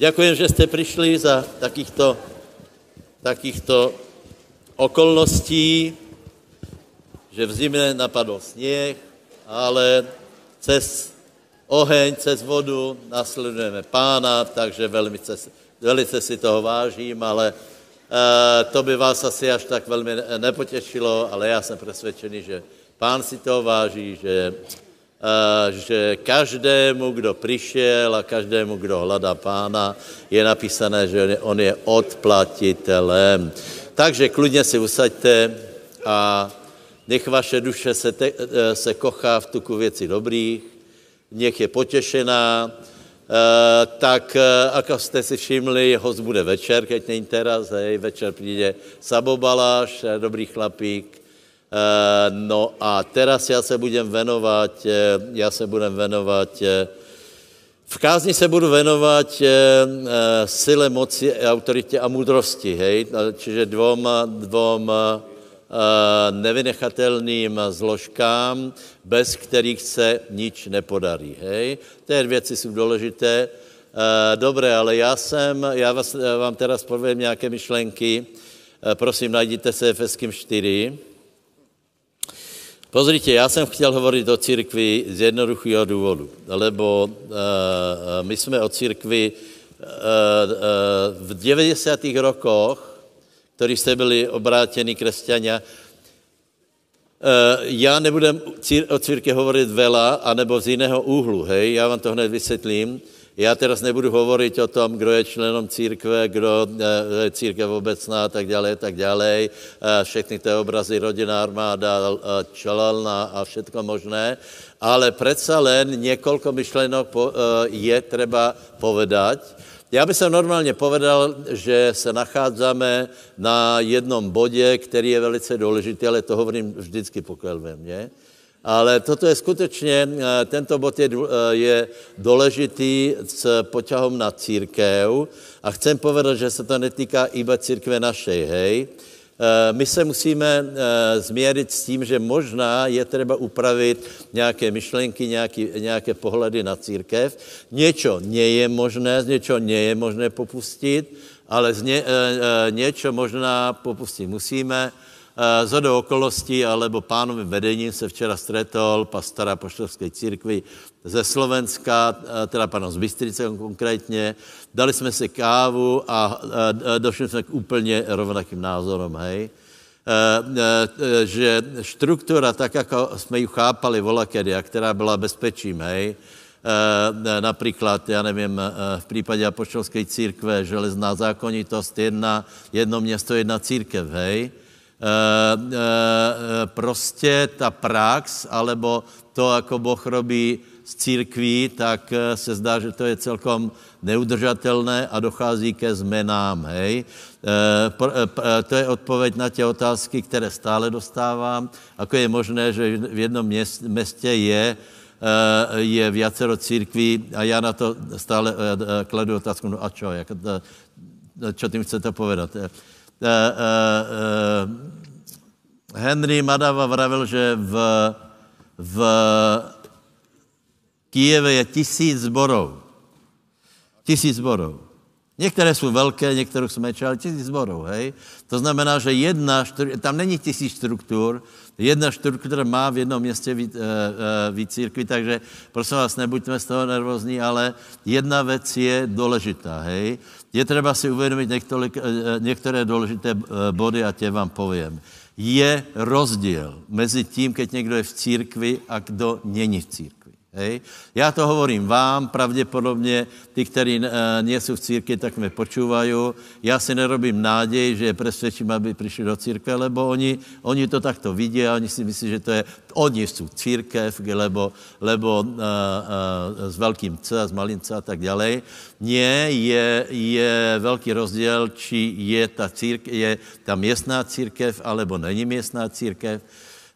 Ďakujem, že jste přišli za takýchto, takýchto okolností, že v zimě napadl sněh, ale cez oheň, cez vodu nasledujeme pána, takže velice, velice si toho vážím, ale uh, to by vás asi až tak velmi nepotěšilo, ale já jsem přesvědčený, že pán si toho váží, že že každému, kdo přišel a každému, kdo hledá pána, je napísané, že on je odplatitelem. Takže klidně si usaďte a nech vaše duše se, te, e, se kochá v tuku věci dobrých, nech je potěšená, Uh, tak, uh, jste si všimli, host bude večer, keď není teraz, hej, večer přijde Sabo Baláš, dobrý chlapík, no a teraz já se budem venovat, eh, já se budem venovat, eh, v kázni se budu venovat sile, moci, autoritě a moudrosti, hej, čiže dvom, dvom nevynechatelným zložkám, bez kterých se nič nepodarí, hej. Ty věci jsou důležité. Dobré, ale já jsem, já vás, vám teraz povím nějaké myšlenky. Prosím, najděte se Efeským 4. Pozrite, já jsem chtěl hovorit o církvi z jednoduchého důvodu, lebo uh, my jsme o církvi uh, uh, v 90. rokoch, ktorí jste byli obrátěni křesťania, já nebudem o církvi hovorit vela, anebo z jiného úhlu, hej, já vám to hned vysvětlím. Já teraz nebudu hovorit o tom, kdo je členom církve, kdo je eh, církev obecná a tak dále, tak dále. Eh, všechny ty obrazy, rodina, armáda, eh, čelalna a všetko možné. Ale přece len několik myšlenok je třeba povedať. Já bych se normálně povedal, že se nacházíme na jednom bodě, který je velice důležitý, ale to hovorím vždycky pokud mě. Ale toto je skutečně, eh, tento bod je, eh, je důležitý s poťahom na církev a chcem povedat, že se to netýká iba církve našej, hej. Eh, my se musíme změřit s tím, že možná je třeba upravit nějaké myšlenky, nějaký, nějaké pohledy na církev. Něco nie je možné, z něčeho nie je možné popustit, ale z ně, něco možná popustit musíme z do okolností alebo pánovým vedením se včera stretol pastor apoštolské církvy ze Slovenska, eh, teda pardon, z Bystrice konkrétně. Dali jsme si kávu a eh, došli jsme k úplně rovnakým názorom, hej. Že štruktúra, tak jako jsme ji chápali volakedy, a která byla bezpečím, hej, například, já nevím, v případě apoštolské církve, železná zákonitost, jedna, jedno město, jedna církev, hej, Eh, eh, prostě ta prax, alebo to, ako Boh robí s církví, tak eh, se zdá, že to je celkom neudržatelné a dochází ke zmenám. Hej. To je odpověď na tě otázky, které stále dostávám. Ako je možné, že v jednom městě je, je viacero církví a já na to stále kladu otázku, no a čo, jak, čo tím chcete povedat? Uh, uh, Henry Madava vravil, že v, v Kijeve je tisíc zborů. Tisíc zborů. Některé jsou velké, některé jsou menší, ale tisíc zborů, hej. To znamená, že jedna, tam není tisíc struktur, jedna struktura má v jednom městě víc, víc církví, takže prosím vás, nebuďme z toho nervózní, ale jedna věc je důležitá, hej. Je třeba si uvědomit některé, některé důležité body a tě vám povím. Je rozdíl mezi tím, keď někdo je v církvi a kdo není v církvi. Hej. Já to hovorím vám, pravděpodobně ty, kteří uh, nejsou v církvi, tak mě počúvají. Já si nerobím náděj, že je přesvědčím, aby přišli do církve, lebo oni, oni to takto vidí a oni si myslí, že to je, oni jsou církev, lebo, lebo uh, uh, s velkým C a s malým C a tak dále. Nie, je, je velký rozdíl, či je ta, církev, je ta městná církev, alebo není městná církev.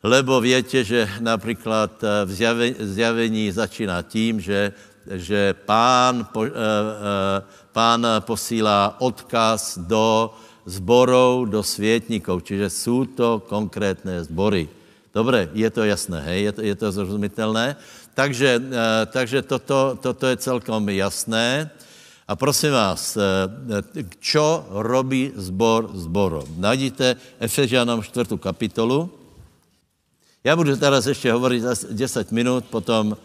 Lebo větě, že například eh, zjavení začíná tím, že, že pán, po, eh, eh, pán posílá odkaz do zborů, do světníků, čiže jsou to konkrétné zbory. Dobré, je to jasné, hej? Je, to, je to zrozumitelné. Takže, takže toto, toto je celkom jasné. A prosím vás, čo robí zbor zborom? Najdíte Efežanom 4. kapitolu. Já budu teraz ještě hovorit 10 minut, potom,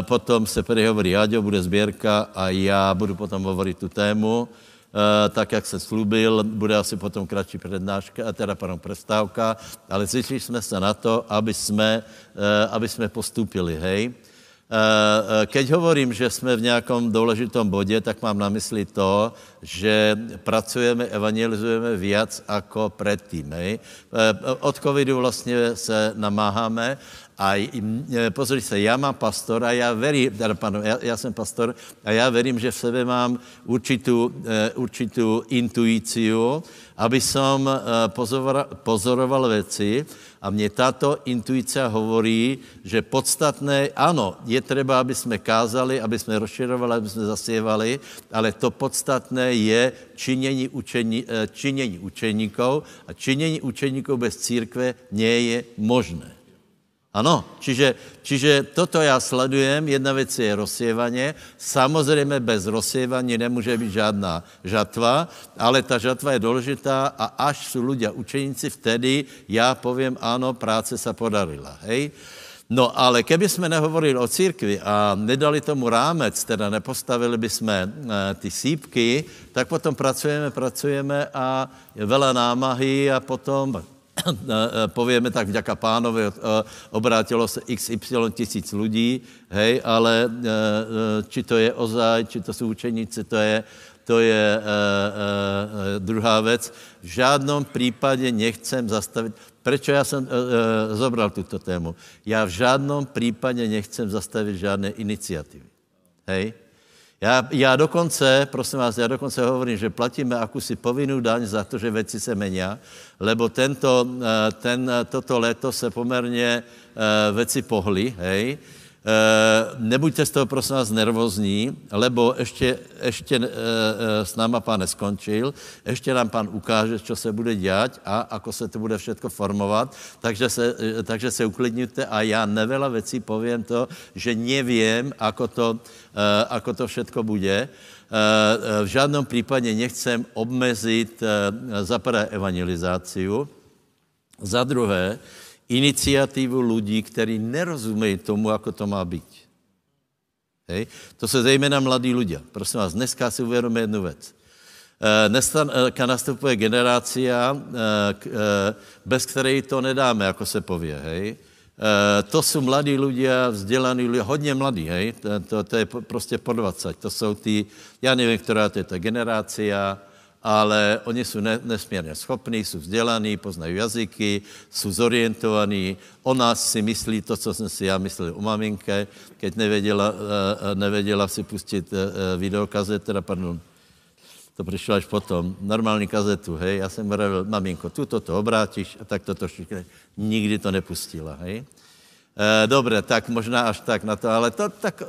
potom se hovorí Jáďo, bude sběrka a já budu potom hovorit tu tému. Eh, tak, jak se slubil, bude asi potom kratší přednáška, teda pardon, přestávka, ale zvyšili jsme se na to, aby jsme, eh, aby jsme postupili, hej. Eh, keď hovorím, že jsme v nějakom důležitom bodě, tak mám na mysli to, že pracujeme, evangelizujeme víc jako předtím. Hej. Od covidu vlastně se namáháme a pozri se, já mám pastor a já verím, teda, pardon, já, já jsem pastor a já verím, že v sebe mám určitou, eh, určitou intuíciu, aby som eh, pozoroval, pozoroval věci a mě tato intuice hovorí, že podstatné, ano, je třeba, aby jsme kázali, aby jsme rozširovali, aby jsme zasievali, ale to podstatné je činění, učení, eh, činění učeníkov a činění učeníkov bez církve nie je možné. Ano, čiže, čiže toto já sledujem, jedna věc je rozsievaně, samozřejmě bez rozsievání nemůže být žádná žatva, ale ta žatva je důležitá a až jsou lidé učeníci, vtedy já povím, ano, práce se podarila, hej. No ale keby jsme nehovorili o církvi a nedali tomu rámec, teda nepostavili by jsme e, ty sípky, tak potom pracujeme, pracujeme a je vele námahy a potom povieme tak vďaka pánovi, eh, obrátilo se XY tisíc lidí, hej, ale eh, eh, či to je ozaj, či to jsou učeníci, to je, to je druhá věc. V žádném případě nechcem zastavit, proč já jsem zobral tuto tému? Já v žádném případě nechcem zastavit žádné iniciativy. Hej? Já, já dokonce, prosím vás, já dokonce hovorím, že platíme akusi povinnou daň za to, že věci se mení, lebo tento, eh, ten, toto léto se poměrně eh, věci pohly, hej, nebuďte z toho, prosím vás, nervózní, lebo ještě, ještě eh, eh, s náma pán neskončil, ještě nám pán ukáže, co se bude dělat a ako se to bude všechno formovat, takže se, takže se uklidněte a já nevela věcí povím to, že nevím, ako to, ako to všetko bude. V žádném případě nechcem obmezit za prvé evangelizáciu, za druhé, iniciativu lidí, kteří nerozumějí tomu, jako to má být. Hej? To se zejména mladí lidé. Prosím vás, dneska si uvědomíme jednu věc. Eh, dneska eh, nastupuje generácia, eh, bez které to nedáme, jako se pově, hej. To jsou mladí lidé, vzdělaní lidé, hodně mladí, hej. To, to, to je prostě po 20. To jsou ty, já nevím, která to je ta generácia, ale oni jsou nesmírně schopní, jsou vzdělaní, poznají jazyky, jsou zorientovaní. O nás si myslí to, co jsem si já myslel o maminke, keď nevěděla, eh, eh, nevěděla si pustit eh, videokazet, teda pardon, to přišlo až potom, normální kazetu, hej, já jsem vravil, maminko, tuto to obrátíš a tak toto šikne. Nikdy to nepustila, hej. E, dobré, tak možná až tak na to, ale to tak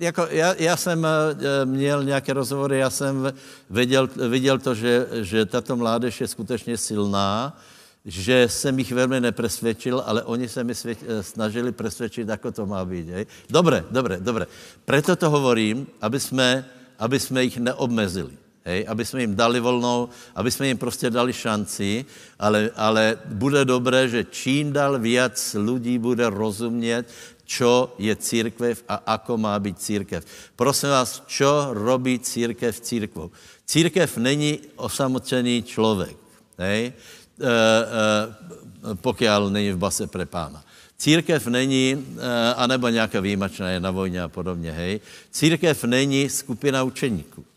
jako já, já jsem eh, měl nějaké rozhovory, já jsem viděl, viděl to, že, že tato mládež je skutečně silná, že jsem jich velmi nepresvědčil, ale oni se mi svět, eh, snažili presvědčit, jako to má být. Hej? Dobré, dobré, dobré. Proto to hovorím, aby jsme, aby jsme jich neobmezili. Hej, aby jsme jim dali volnou, aby jsme jim prostě dali šanci, ale, ale bude dobré, že čím dál víc lidí bude rozumět, čo je církev a ako má být církev. Prosím vás, čo robí církev církvou? Církev není osamocený člověk, hej? E, e, pokud není v base pre pána. Církev není, e, anebo nějaká výjimačná je na vojně a podobně, hej. Církev není skupina učeníků.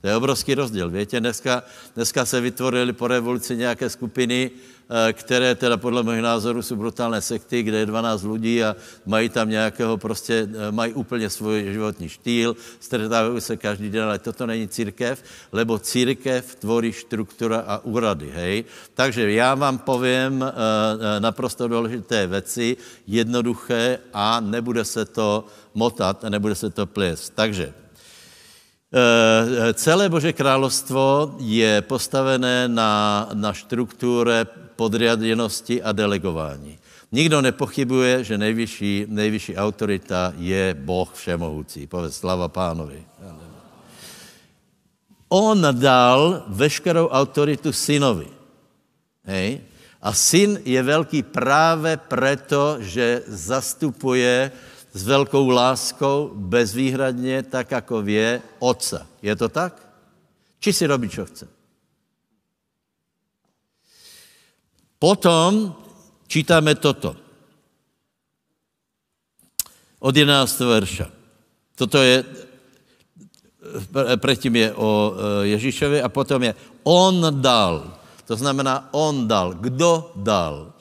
To je obrovský rozdíl. Víte, dneska, dneska se vytvořily po revoluci nějaké skupiny, eh, které teda podle mého názoru jsou brutálné sekty, kde je 12 lidí a mají tam nějakého prostě, eh, mají úplně svůj životní štýl, stretávají se každý den, ale toto není církev, lebo církev tvorí struktura a úrady, hej. Takže já vám povím eh, naprosto důležité věci, jednoduché a nebude se to motat a nebude se to plést. Takže celé Bože královstvo je postavené na, na štruktúre podriadenosti a delegování. Nikdo nepochybuje, že nejvyšší, nejvyšší autorita je Boh všemohoucí. Povedz slava pánovi. On dal veškerou autoritu synovi. Hej? A syn je velký právě proto, že zastupuje s velkou láskou, bezvýhradně, tak jako vě, otca. Je to tak? Či si robí, čo chce? Potom čítáme toto. Od 11. verša. Toto je, předtím je o e, Ježíšovi a potom je on dal. To znamená on dal. Kdo dal?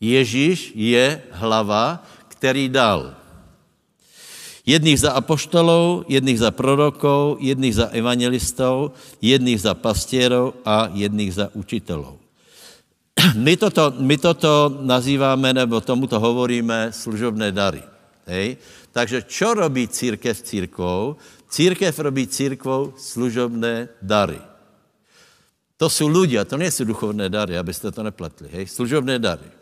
Ježíš je hlava, který dal. Jedných za apoštolou, jedných za prorokou, jedných za evangelistou, jedných za pastierou a jedných za učitelů. My toto, my toto nazýváme, nebo tomuto hovoríme služobné dary. Hej? Takže čo robí církev církvou? Církev robí církvou služobné dary. To jsou ľudia, to nejsou duchovné dary, abyste to nepletli. Hej? Služobné dary.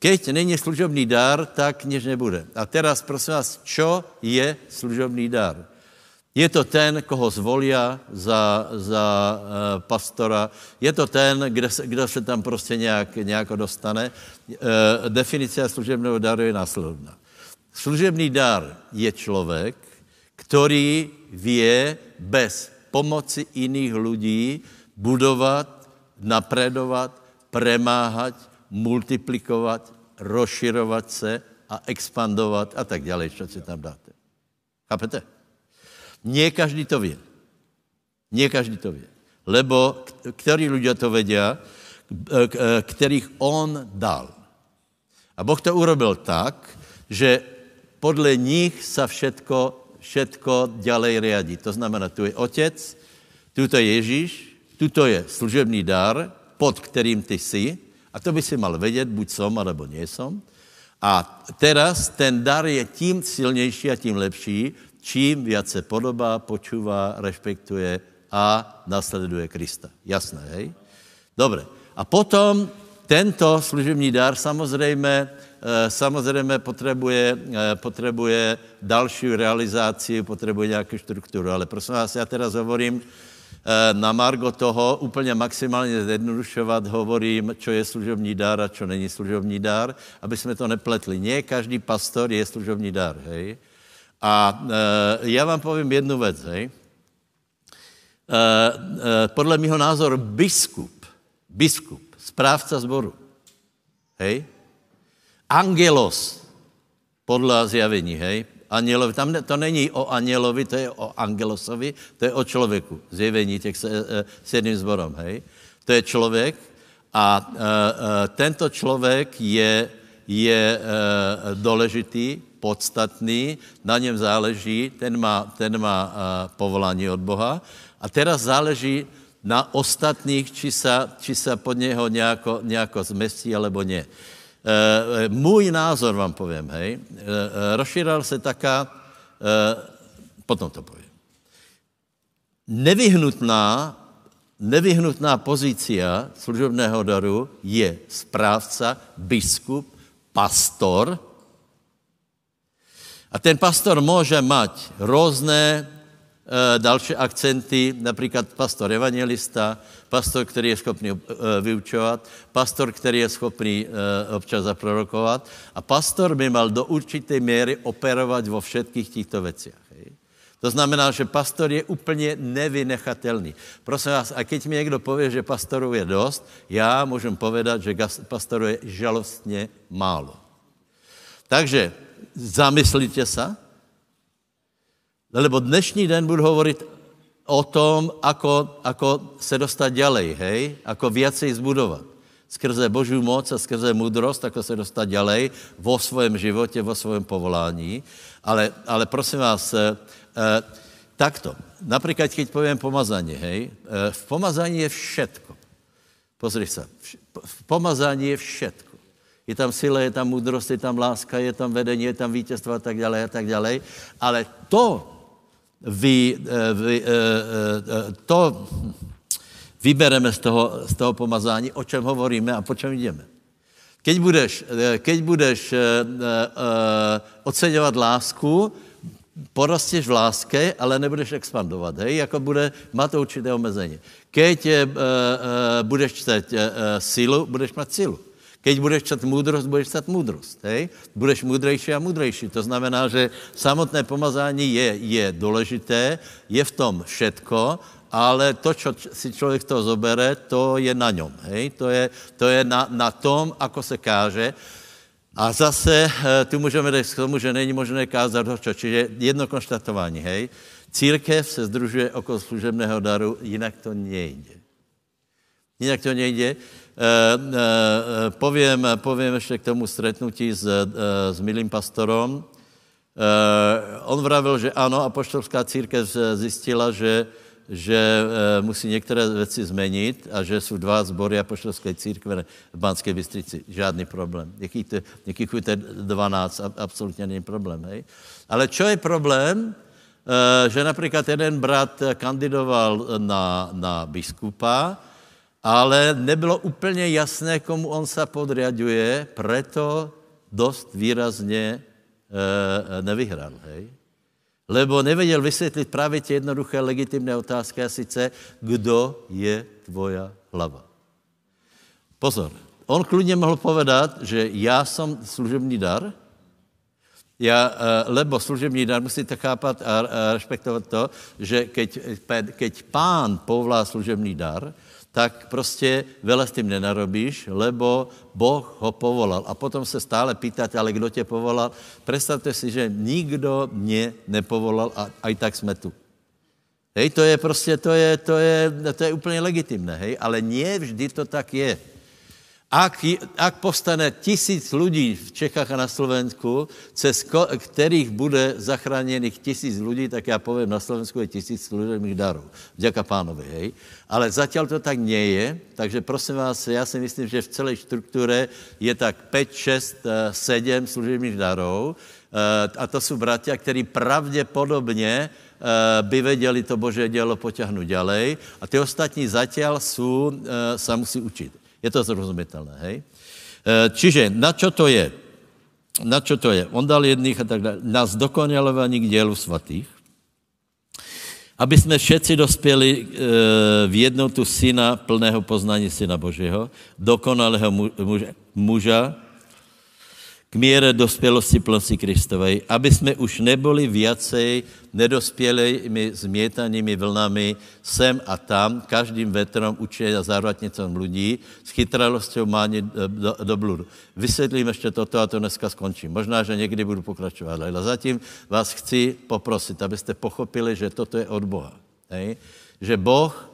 Keď není služobný dar, tak nič nebude. A teraz prosím vás, čo je služobný dar? Je to ten, koho zvolia za, za uh, pastora, je to ten, kde se, kdo se tam prostě nějak, nějak dostane. Uh, definice služebného daru je následovná. Služebný dar je člověk, který vě bez pomoci jiných lidí budovat, napredovat, premáhat multiplikovat, rozširovat se a expandovat a tak dále, co si tam dáte. Chápete? Nie každý to ví. Nie každý to ví. Lebo který lidé to vědí, kterých on dal. A Boh to urobil tak, že podle nich se všetko, všetko ďalej riadí. To znamená, tu je otec, tu je Ježíš, tuto je služebný dar, pod kterým ty jsi, a to by si mal vědět, buď som, alebo nie som. A teraz ten dar je tím silnější a tím lepší, čím víc se podobá, počúvá, respektuje a nasleduje Krista. Jasné, hej? Dobre. A potom tento služební dar samozřejmě, eh, samozřejmě potřebuje, eh, potřebuje další realizaci, potřebuje nějakou strukturu. Ale prosím vás, já teraz hovorím, na margo toho úplně maximálně zjednodušovat hovorím, čo je služobní dár a čo není služobní dár, aby jsme to nepletli. Nie každý pastor je služobní dár, hej. A e, já vám povím jednu věc, hej. E, e, podle mého názoru biskup, biskup, správca zboru, hej, angelos, podle zjavení, hej, Anělovi. Tam to není o anělovi, to je o angelosovi, to je o člověku. Zjevení těch se, e, s jedným zborom, hej. To je člověk a e, e, tento člověk je, je e, důležitý, podstatný, na něm záleží, ten má, ten má povolání od Boha a teraz záleží na ostatných, či se, či se pod něho nějako, nějako zmestí, alebo ne. E, můj názor vám povím, hej, e, rozšíral se taká, e, potom to povím. Nevyhnutná, nevyhnutná pozícia služobného daru je správca, biskup, pastor. A ten pastor může mať různé Eh, další akcenty, například pastor evangelista, pastor, který je schopný eh, vyučovat, pastor, který je schopný eh, občas zaprorokovat a pastor by mal do určité míry operovat vo všetkých těchto věcech. To znamená, že pastor je úplně nevynechatelný. Prosím vás, a keď mi někdo pově, že pastorů je dost, já můžu povedat, že pastorů je žalostně málo. Takže zamyslíte se, Lebo dnešní den budu hovorit o tom, ako, ako se dostat ďalej, hej? Ako viacej zbudovat. Skrze Boží moc a skrze moudrost, ako se dostat ďalej vo svém životě, vo svém povolání. Ale, ale prosím vás, eh, takto. Například, keď povím pomazání, hej? Eh, v pomazání je všetko. Pozri se. V pomazání je všetko. Je tam sila, je tam moudrost, je tam láska, je tam vedení, je tam vítězstvo a tak dále a tak dále. Ale to, vy, eh, vy, eh, eh, to vybereme z toho, z toho pomazání, o čem hovoríme a po čem jdeme. Keď budeš, keď budeš oceňovat lásku, porosteš v láske, ale nebudeš expandovat, hej, jako bude, má to určité omezení. Keď budeš čtet sílu, budeš mít sílu. Keď budeš čet moudrost, budeš čet moudrost, hej? Budeš moudrejší a moudrejší. To znamená, že samotné pomazání je, je důležité, je v tom všetko, ale to, co si člověk to zobere, to je na něm, hej? To je, to je na, na tom, ako se káže. A zase tu můžeme dojít k tomu, že není možné kázat hočo, čiže jedno konštatování, hej? Církev se združuje okolo služebného daru, jinak to nejde. Jinak to nejde. Eh, eh, povím, povím ještě k tomu stretnutí s, eh, s milým pastorom. On vravil, že ano, apoštolská církev zjistila, že, že musí některé věci změnit a že jsou dva sbory apoštolské církve v Banské Bystrici. Žádný problém. Jakých 12, absolutně není problém. Hej? Ale čo je problém? Že například jeden brat kandidoval na, na biskupa, ale nebylo úplně jasné, komu on se podriaduje, proto dost výrazně e, nevyhrál. Hej? Lebo nevěděl vysvětlit právě tě jednoduché legitimné otázky, a sice, kdo je tvoja hlava. Pozor, on klidně mohl povedat, že já jsem služební dar, já, e, lebo služební dar musíte chápat a respektovat to, že keď, keď pán povolá služební dar, tak prostě vele s tím nenarobíš, lebo Boh ho povolal. A potom se stále pýtat, ale kdo tě povolal? Představte si, že nikdo mě nepovolal a aj tak jsme tu. Hej, to je prostě, to je, to je, to je úplně legitimné, hej, ale nie vždy to tak je. Ak, ak povstane tisíc lidí v Čechách a na Slovensku, cez kterých bude zachráněných tisíc lidí, tak já povím, na Slovensku je tisíc služebných darů. Děka pánovi, hej. Ale zatím to tak nie je, takže prosím vás, já si myslím, že v celé struktuře je tak 5, 6, 7 služebných darů eh, a to jsou bratia, kteří pravděpodobně eh, by věděli to Bože dělo potěhnout ďalej a ty ostatní zatím jsou, eh, se musí učit. Je to zrozumitelné, hej? E, čiže na čo to je? Na čo to je? On dal jedných a tak dále. Na zdokonalování k dělu svatých, aby jsme všetci dospěli e, v jednotu syna, plného poznání syna Božího, dokonalého muže, muža, k míře dospělosti plnosti Kristovej, aby jsme už neboli viacej nedospělými změtanými vlnami sem a tam, každým vetrom učí a zárvatnicom lidí, s chytralostí mání do, do bludu. Vysvětlím ještě toto a to dneska skončím. Možná, že někdy budu pokračovat, ale zatím vás chci poprosit, abyste pochopili, že toto je od Boha. Hej? Že Boh,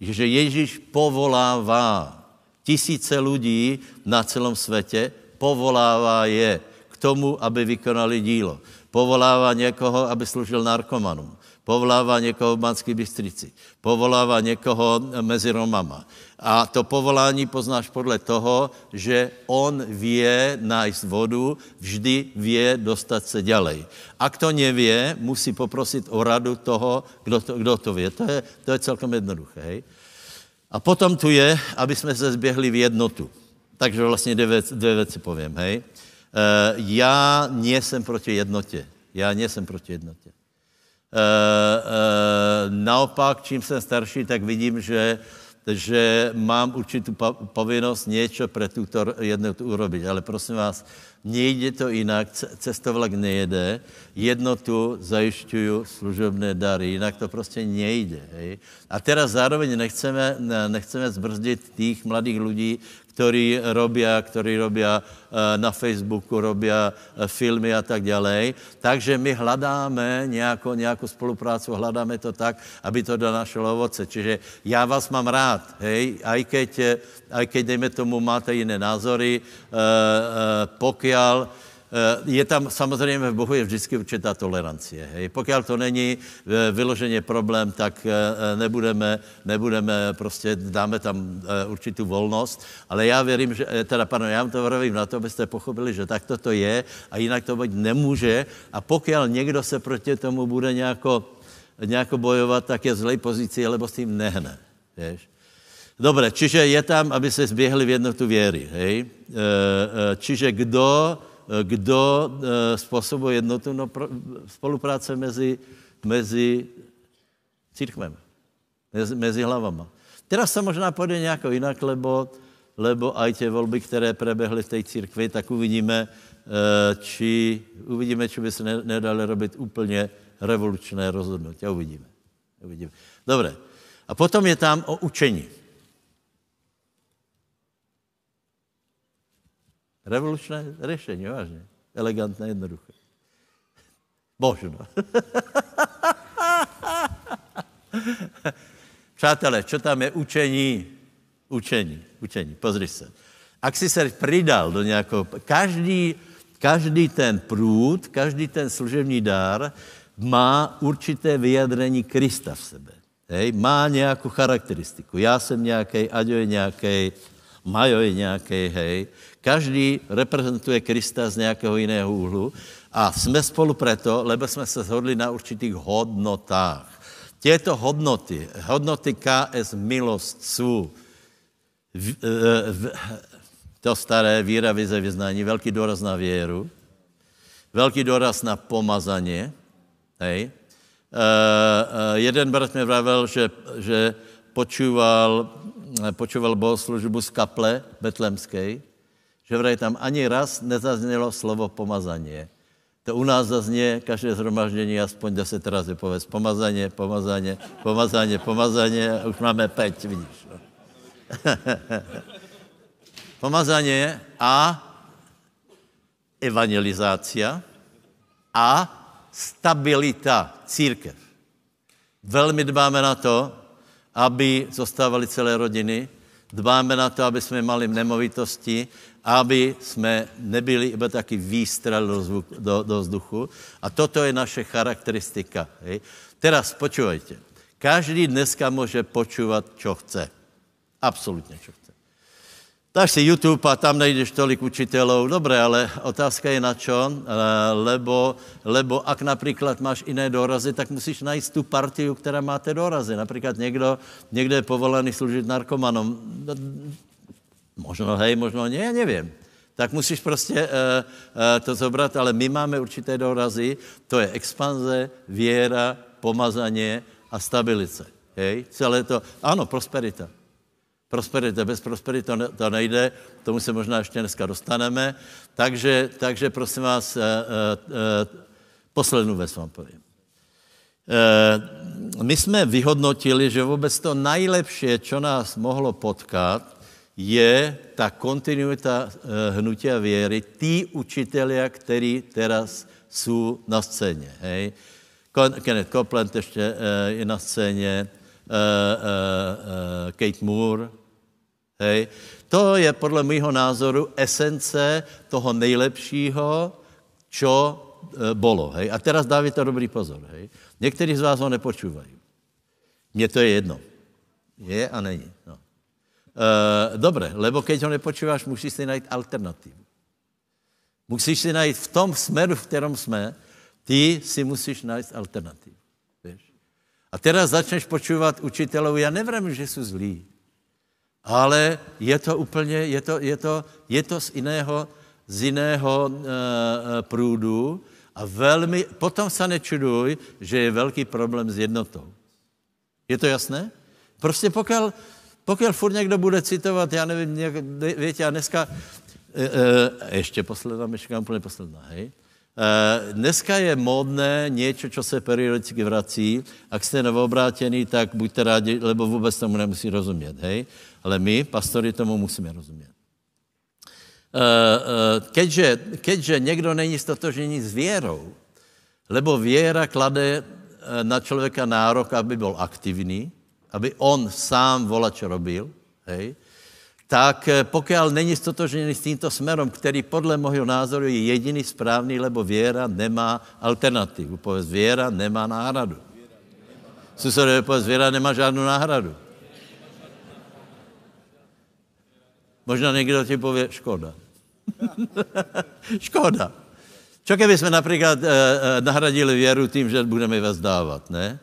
že Ježíš povolává tisíce lidí na celém světě, povolává je k tomu, aby vykonali dílo. Povolává někoho, aby služil narkomanům. Povolává někoho v Banské Bystrici. Povolává někoho mezi Romama. A to povolání poznáš podle toho, že on vě najít vodu, vždy vě dostat se ďalej. A kdo nevě, musí poprosit o radu toho, kdo to, kdo to vě. To je, to je celkem jednoduché. Hej? A potom tu je, aby jsme se zběhli v jednotu. Takže vlastně dvě, věci, dvě věci povím, hej. Uh, já nejsem proti jednotě. Já nejsem proti jednotě. Uh, uh, naopak, čím jsem starší, tak vidím, že že mám určitou povinnost něco pro tuto jednotu urobit. Ale prosím vás, nejde to jinak, cestovlak nejede, jednotu zajišťuju služebné dary, jinak to prostě nejde. Hej. A teraz zároveň nechceme, nechceme zbrzdit těch mladých lidí, ktorí robia, ktorí robia eh, na Facebooku, robia eh, filmy a tak dále. Takže my hledáme nějakou, nějakou spolupráci, hledáme to tak, aby to donašlo ovoce. Čiže já vás mám rád, hej, aj keď, eh, aj keď dejme tomu, máte jiné názory, pokiaľ Eh, je tam samozřejmě v Bohu je vždycky určitá tolerancie. Hej. Pokud to není eh, vyloženě problém, tak eh, nebudeme, nebudeme prostě, dáme tam určitou volnost, ale já věřím, že, teda pano, já vám to vravím na to, abyste pochopili, že tak to je a jinak to být nemůže a pokud někdo se proti tomu bude nějako, nějako bojovat, tak je zlej pozici, lebo s tím nehne. Víš? Dobře, čiže je tam, aby se zběhli v jednotu věry. Hej? Čiže kdo kdo způsobuje jednotu? No, spolupráce mezi, mezi církvem, mezi, mezi hlavama. Teraz se možná půjde nějak jinak, lebo, lebo aj tě volby, které prebehly v té církvi, tak uvidíme, či, uvidíme, či by se nedali robit úplně revolučné rozhodnutí. Uvidíme. Uvidíme. Dobré. A potom je tam o učení. Revolučné řešení, vážně. Elegantné, jednoduché. Možno. Přátelé, co tam je učení? Učení, učení, pozri se. Ak si se přidal do nějakého, každý, každý ten průd, každý ten služební dár má určité vyjadrení Krista v sebe. Hej, má nějakou charakteristiku. Já jsem nějaký, Aďo je nějaký, Majo je nějaký, hej. Každý reprezentuje Krista z nějakého jiného úhlu a jsme spolu proto, lebo jsme se shodli na určitých hodnotách. Těto hodnoty, hodnoty KS milost jsou v, v, to staré víra, vize, vyznání, velký důraz na věru, velký důraz na pomazaně, hej. Uh, uh, jeden brat mi vravel, že, že počúval, počúval bohoslužbu z kaple betlemské, že vraj tam ani raz nezaznělo slovo pomazaně. To u nás zazně každé zhromaždění aspoň deset razy povedz pomazaně, pomazaně, pomazaně, pomazaně a už máme peť, vidíš. No. pomazaně a evangelizácia a stabilita církev. Velmi dbáme na to, aby zostávali celé rodiny, dbáme na to, aby jsme mali nemovitosti, aby jsme nebyli iba taky výstrel do, zvuk, do, do vzduchu. A toto je naše charakteristika. Hej. Teraz počúvajte. Každý dneska může počúvat, čo chce. Absolutně, čo. Dáš si YouTube a tam najdeš tolik učitelů. Dobré, ale otázka je na čo, eh, lebo, lebo ak například máš jiné dorazy, tak musíš najít tu partiu, která má ty dorazy. Například někdo, někdo je povolaný služit narkomanom. Možno hej, možno ne, já nevím. Tak musíš prostě uh, uh, to zobrat, ale my máme určité dorazy, to je expanze, věra, pomazaně a stabilice. Hej? Celé to, ano, prosperita. Prosperita, bez prosperity to nejde, k tomu se možná ještě dneska dostaneme. Takže, takže prosím vás, uh, uh, poslednou věc vám povím. My jsme vyhodnotili, že vůbec to nejlepší, co nás mohlo potkat, je ta kontinuita hnutia věry, tí učitelia, kteří teraz jsou na scéně. Hej? Kenneth Copeland ještě je na scéně, Kate Moore. Hej. To je podle mého názoru esence toho nejlepšího, čo bolo. Hej. A teraz dávajte dobrý pozor. Hej. Někteří z vás ho nepočúvají. Mně to je jedno. Je a není. No. Uh, dobré, lebo keď ho nepočíváš, musíš si najít alternativu. Musíš si najít v tom smeru, v kterém jsme, ty si musíš najít alternativu. A teraz začneš počívat učitelů, já nevím, že jsou zlí, ale je to úplně, je to, je to, je to z jiného, z jiného uh, průdu a velmi, potom se nečuduj, že je velký problém s jednotou. Je to jasné? Prostě pokud, pokud furt někdo bude citovat, já nevím, nějak, víte, a dneska, uh, uh, ještě posledná myšlenka, úplně posledná, hej, dneska je módné něco, co se periodicky vrací. Ak jste novobrátěný, tak buďte rádi, lebo vůbec tomu nemusí rozumět, hej? Ale my, pastori, tomu musíme rozumět. Eh, eh, keďže, keďže někdo není stotožený s věrou, lebo věra klade na člověka nárok, aby byl aktivní, aby on sám volač robil, hej? tak eh, pokud není stotožený s tímto směrem, který podle mého názoru je jediný správný, lebo věra nemá alternativu. Povedz, věra nemá náhradu. Susedové, povedz, věra nemá žádnou náhradu. Možná někdo ti pově, škoda. škoda. Čo keby jsme například eh, eh, nahradili věru tím, že budeme vzdávat, ne?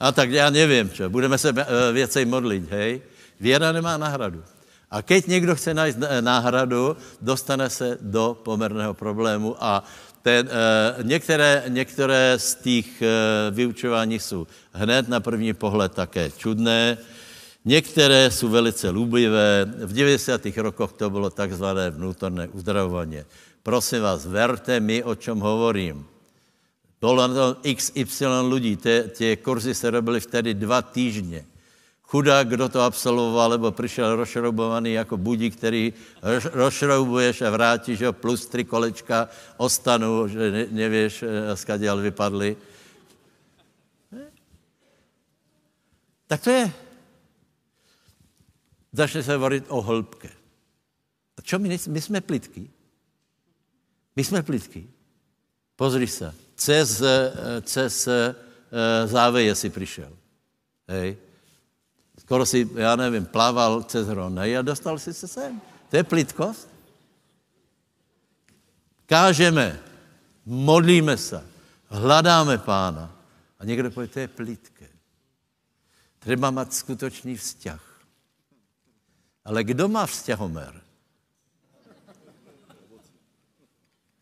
A tak já nevím, čo. Budeme se eh, věcej modlit, hej? Věra nemá náhradu. A keď někdo chce najít náhradu, dostane se do pomerného problému a ten, e, některé, některé z těch e, vyučování jsou hned na první pohled také čudné, některé jsou velice lubivé. V 90. rokoch to bylo takzvané vnútorné uzdravování. Prosím vás, verte mi, o čem hovorím. Bylo na to XY lidí, ty kurzy se robily vtedy dva týždně. Chudák, kdo to absolvoval, nebo přišel rozšroubovaný jako budík, který rozšroubuješ a vrátíš ho, plus tři kolečka ostanu, že ne, nevíš, eh, skaděl vypadly. Tak to je. Začne se hovorit o hĺbke. A čo my, my jsme plitky? My jsme plitky. Pozri se. Cez, eh, cez eh, záveje si přišel. Hej skoro si, já nevím, plaval cez Hronej a dostal si se sem. To je plitkost. Kážeme, modlíme se, hledáme pána. A někdo pově, to je plitké. Třeba mít skutečný vzťah. Ale kdo má vzťahomer?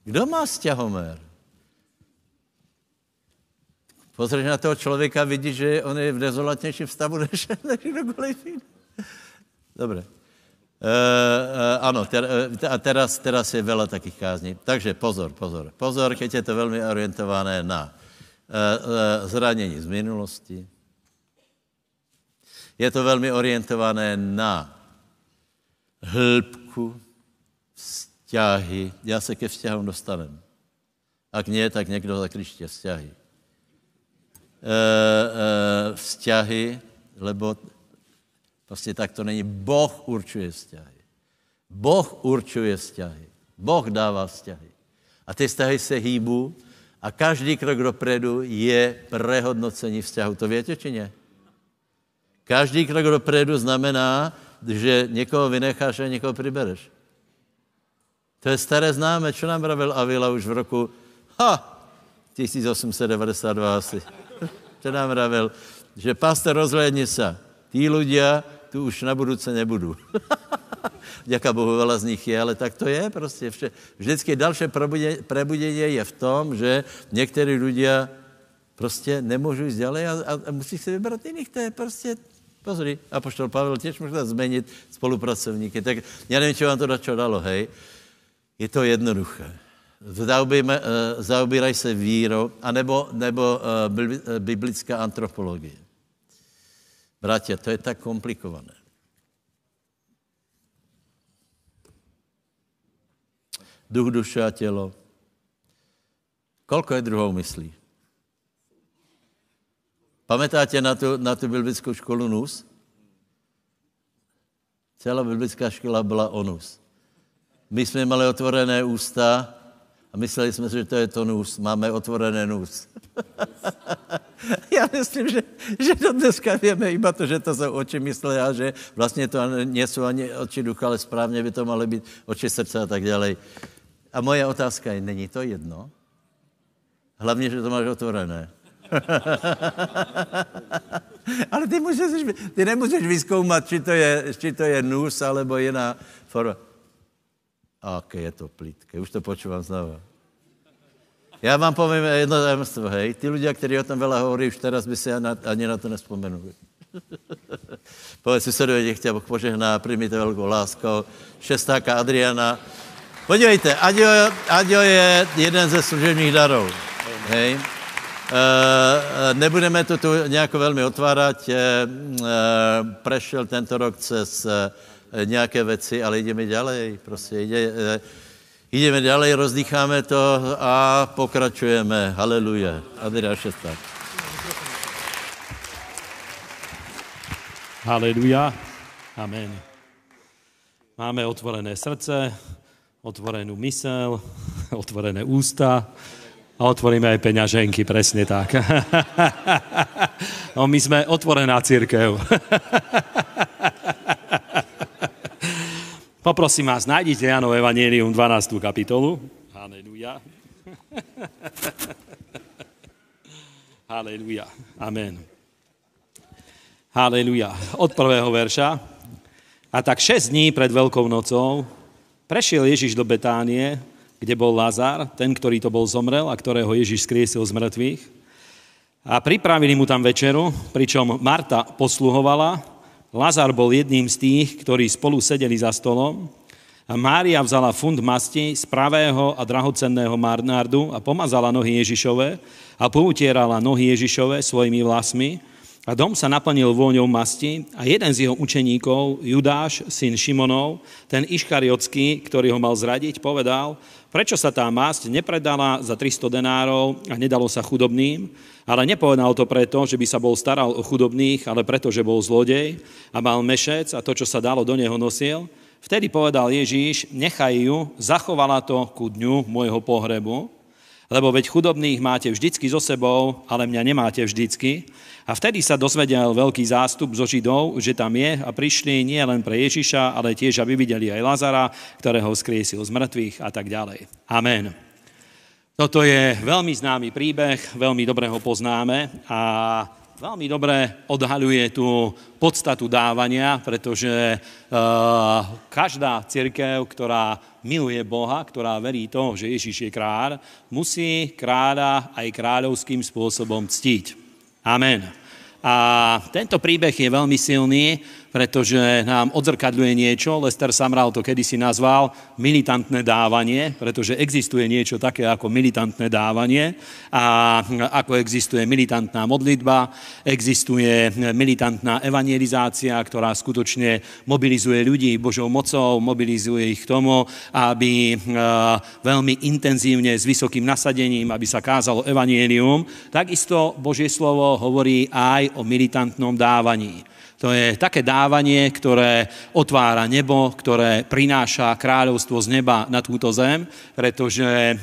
Kdo má vzťahomer? Pozřeš na toho člověka, vidí, že on je v dezolatnějším stavu než, než kdokoliv jiný. Dobre. E, e, ano, ter, e, a teraz, teraz je veľa takých kázní. Takže pozor, pozor. Pozor, keď je to velmi orientované na e, e, zranění z minulosti. Je to velmi orientované na hĺbku, vzťahy. Já se ke vzťahům dostanem. Ak nie, tak někdo zakliště vzťahy Eh, eh, vzťahy, lebo prostě tak to není. Boh určuje vzťahy. Boh určuje vzťahy. Boh dává vzťahy. A ty vzťahy se hýbu a každý krok dopredu je prehodnocení vzťahu. To větě, či ne? Každý krok dopredu znamená, že někoho vynecháš a někoho přibereš. To je staré známe, čo nám pravil Avila už v roku ha, 1892 asi to nám pravil, že pastor rozhlédni se, tí ľudia tu už na budouce nebudu. Děká Bohu, veľa z nich je, ale tak to je prostě. Vždycky další prebudění je v tom, že někteří ľudia prostě nemůžu jít dále a, a, a musí si vybrat jiných. To je prostě, pozri, poštol Pavel těž možná změnit spolupracovníky. Tak já nevím, čo vám to čo dalo, hej. Je to jednoduché zaobíraj se vírou, anebo nebo eh, eh, biblická antropologie. Bratě, to je tak komplikované. Duch, duše a tělo. Kolko je druhou myslí? Pamätáte na tu, na tu biblickou školu NUS? Celá biblická škola byla o NUS. My jsme měli otvorené ústa, a mysleli jsme si, že to je to nůz. Máme otvorené nůz. Já myslím, že, že to dneska víme iba to, že to jsou oči mysle a že vlastně to nejsou ani oči ducha, ale správně by to malo být oči srdce a tak dále. A moje otázka je, není to jedno? Hlavně, že to máš otvorené. ale ty, můžeš, ty nemůžeš vyskoumat, či to je, či to je nůz, alebo jiná forma aké je to plítké. Už to počúvam znova. Já vám povím jedno tajemstvo, hej. Ty ľudia, kteří o tom veľa hovorí, už teraz by si ani na to nespomenuli. Povedz susedovi, nech tě Boh požehná, přijmite velkou láskou. Šestáka Adriana. Podívejte, Aďo, Aďo je jeden ze služebních darů. Hej. E, nebudeme to tu nějak velmi otvárat. E, prešel tento rok Eh, nějaké věci, ale jdeme ďalej. Prostě jde, eh, jdeme ďalej, rozdýcháme to a pokračujeme. Haleluja. Adria šestá. Haleluja. Amen. Máme otvorené srdce, otvorenú mysel, otvorené ústa a otvoríme aj peňaženky, presne tak. no, my sme otvorená církev. Poprosím vás, nájdite Janov Evangelium 12. kapitolu. Haleluja. Haleluja. Amen. Haleluja. Od prvého verša. A tak 6 dní pred Veľkou nocou prešiel Ježiš do Betánie, kde bol Lazar, ten, ktorý to bol zomrel a ktorého Ježiš skriesil z mŕtvych. A pripravili mu tam večeru, pričom Marta posluhovala. Lazar bol jedným z tých, ktorí spolu sedeli za stolom. A Mária vzala fund masti z pravého a drahocenného marnárdu a pomazala nohy Ježišove a poutierala nohy Ježišove svojimi vlasmi a dom sa naplnil vôňou masti a jeden z jeho učeníkov, Judáš, syn Šimonov, ten Iškariotský, ktorý ho mal zradiť, povedal, prečo sa tá masť nepredala za 300 denárov a nedalo sa chudobným, ale nepovedal to preto, že by sa bol staral o chudobných, ale preto, že bol zlodej a mal mešec a to, čo sa dalo, do neho nosil. Vtedy povedal Ježíš, nechaj ju, zachovala to ku dňu môjho pohrebu, lebo veď chudobných máte vždycky so sebou, ale mňa nemáte vždycky. A vtedy sa dozvedel veľký zástup zo Židov, že tam je a prišli nie len pre Ježiša, ale tiež, aby videli aj Lazara, ktorého skriesil z mŕtvych a tak ďalej. Amen. Toto je veľmi známy príbeh, veľmi dobre ho poznáme a veľmi dobre odhaľuje tú podstatu dávania, pretože uh, každá církev, ktorá miluje Boha, ktorá verí to, že Ježíš je kráľ, musí kráľa aj kráľovským spôsobom ctiť. Amen. A tento príbeh je veľmi silný, pretože nám odzrkadľuje niečo. Lester Samral to kedysi nazval militantné dávanie, pretože existuje niečo také ako militantné dávanie a ako existuje militantná modlitba, existuje militantná evangelizácia, ktorá skutočne mobilizuje ľudí Božou mocou, mobilizuje ich k tomu, aby veľmi intenzívne s vysokým nasadením, aby sa kázalo evangelium. Takisto Božie slovo hovorí aj o militantnom dávaní. To je také dávanie, ktoré otvára nebo, ktoré prináša kráľovstvo z neba na túto zem, pretože e,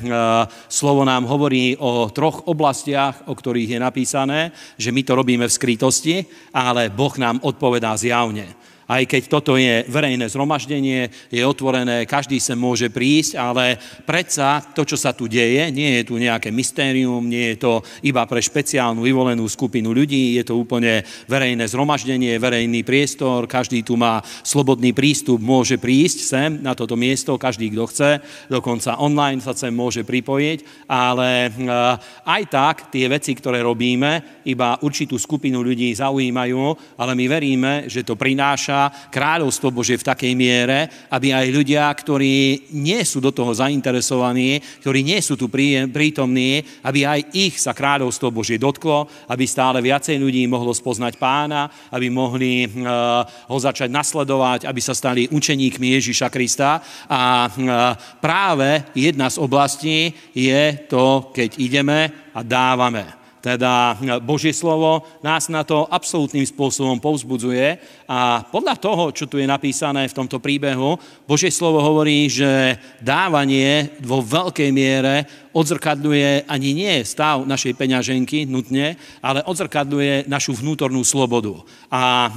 slovo nám hovorí o troch oblastiach, o ktorých je napísané, že my to robíme v skrytosti, ale Boh nám odpovedá zjavne aj keď toto je verejné zhromaždenie, je otvorené, každý sa môže prísť, ale predsa to, čo sa tu deje, nie je tu nejaké mystérium, nie je to iba pre špeciálnu vyvolenú skupinu ľudí, je to úplne verejné zhromaždenie, verejný priestor, každý tu má slobodný prístup, môže prísť sem na toto miesto, každý, kto chce, dokonca online sa sem môže pripojiť, ale eh, aj tak tie veci, ktoré robíme, iba určitú skupinu ľudí zaujímajú, ale my veríme, že to prináša kráľovstvo Bože v takej miere, aby aj ľudia, ktorí nie sú do toho zainteresovaní, ktorí nie sú tu prítomní, aby aj ich sa kráľovstvo Bože dotklo, aby stále viacej ľudí mohlo spoznať pána, aby mohli eh, ho začať nasledovať, aby sa stali učeníkmi Ježíša Krista. A eh, práve jedna z oblastí je to, keď ideme a dávame. Teda Božie slovo nás na to absolútnym spôsobom povzbudzuje a podľa toho, čo tu je napísané v tomto príbehu, Božie slovo hovorí, že dávanie vo veľkej miere odzrkadľuje ani nie stav našej peňaženky nutne, ale odzrkadľuje našu vnútornú slobodu. A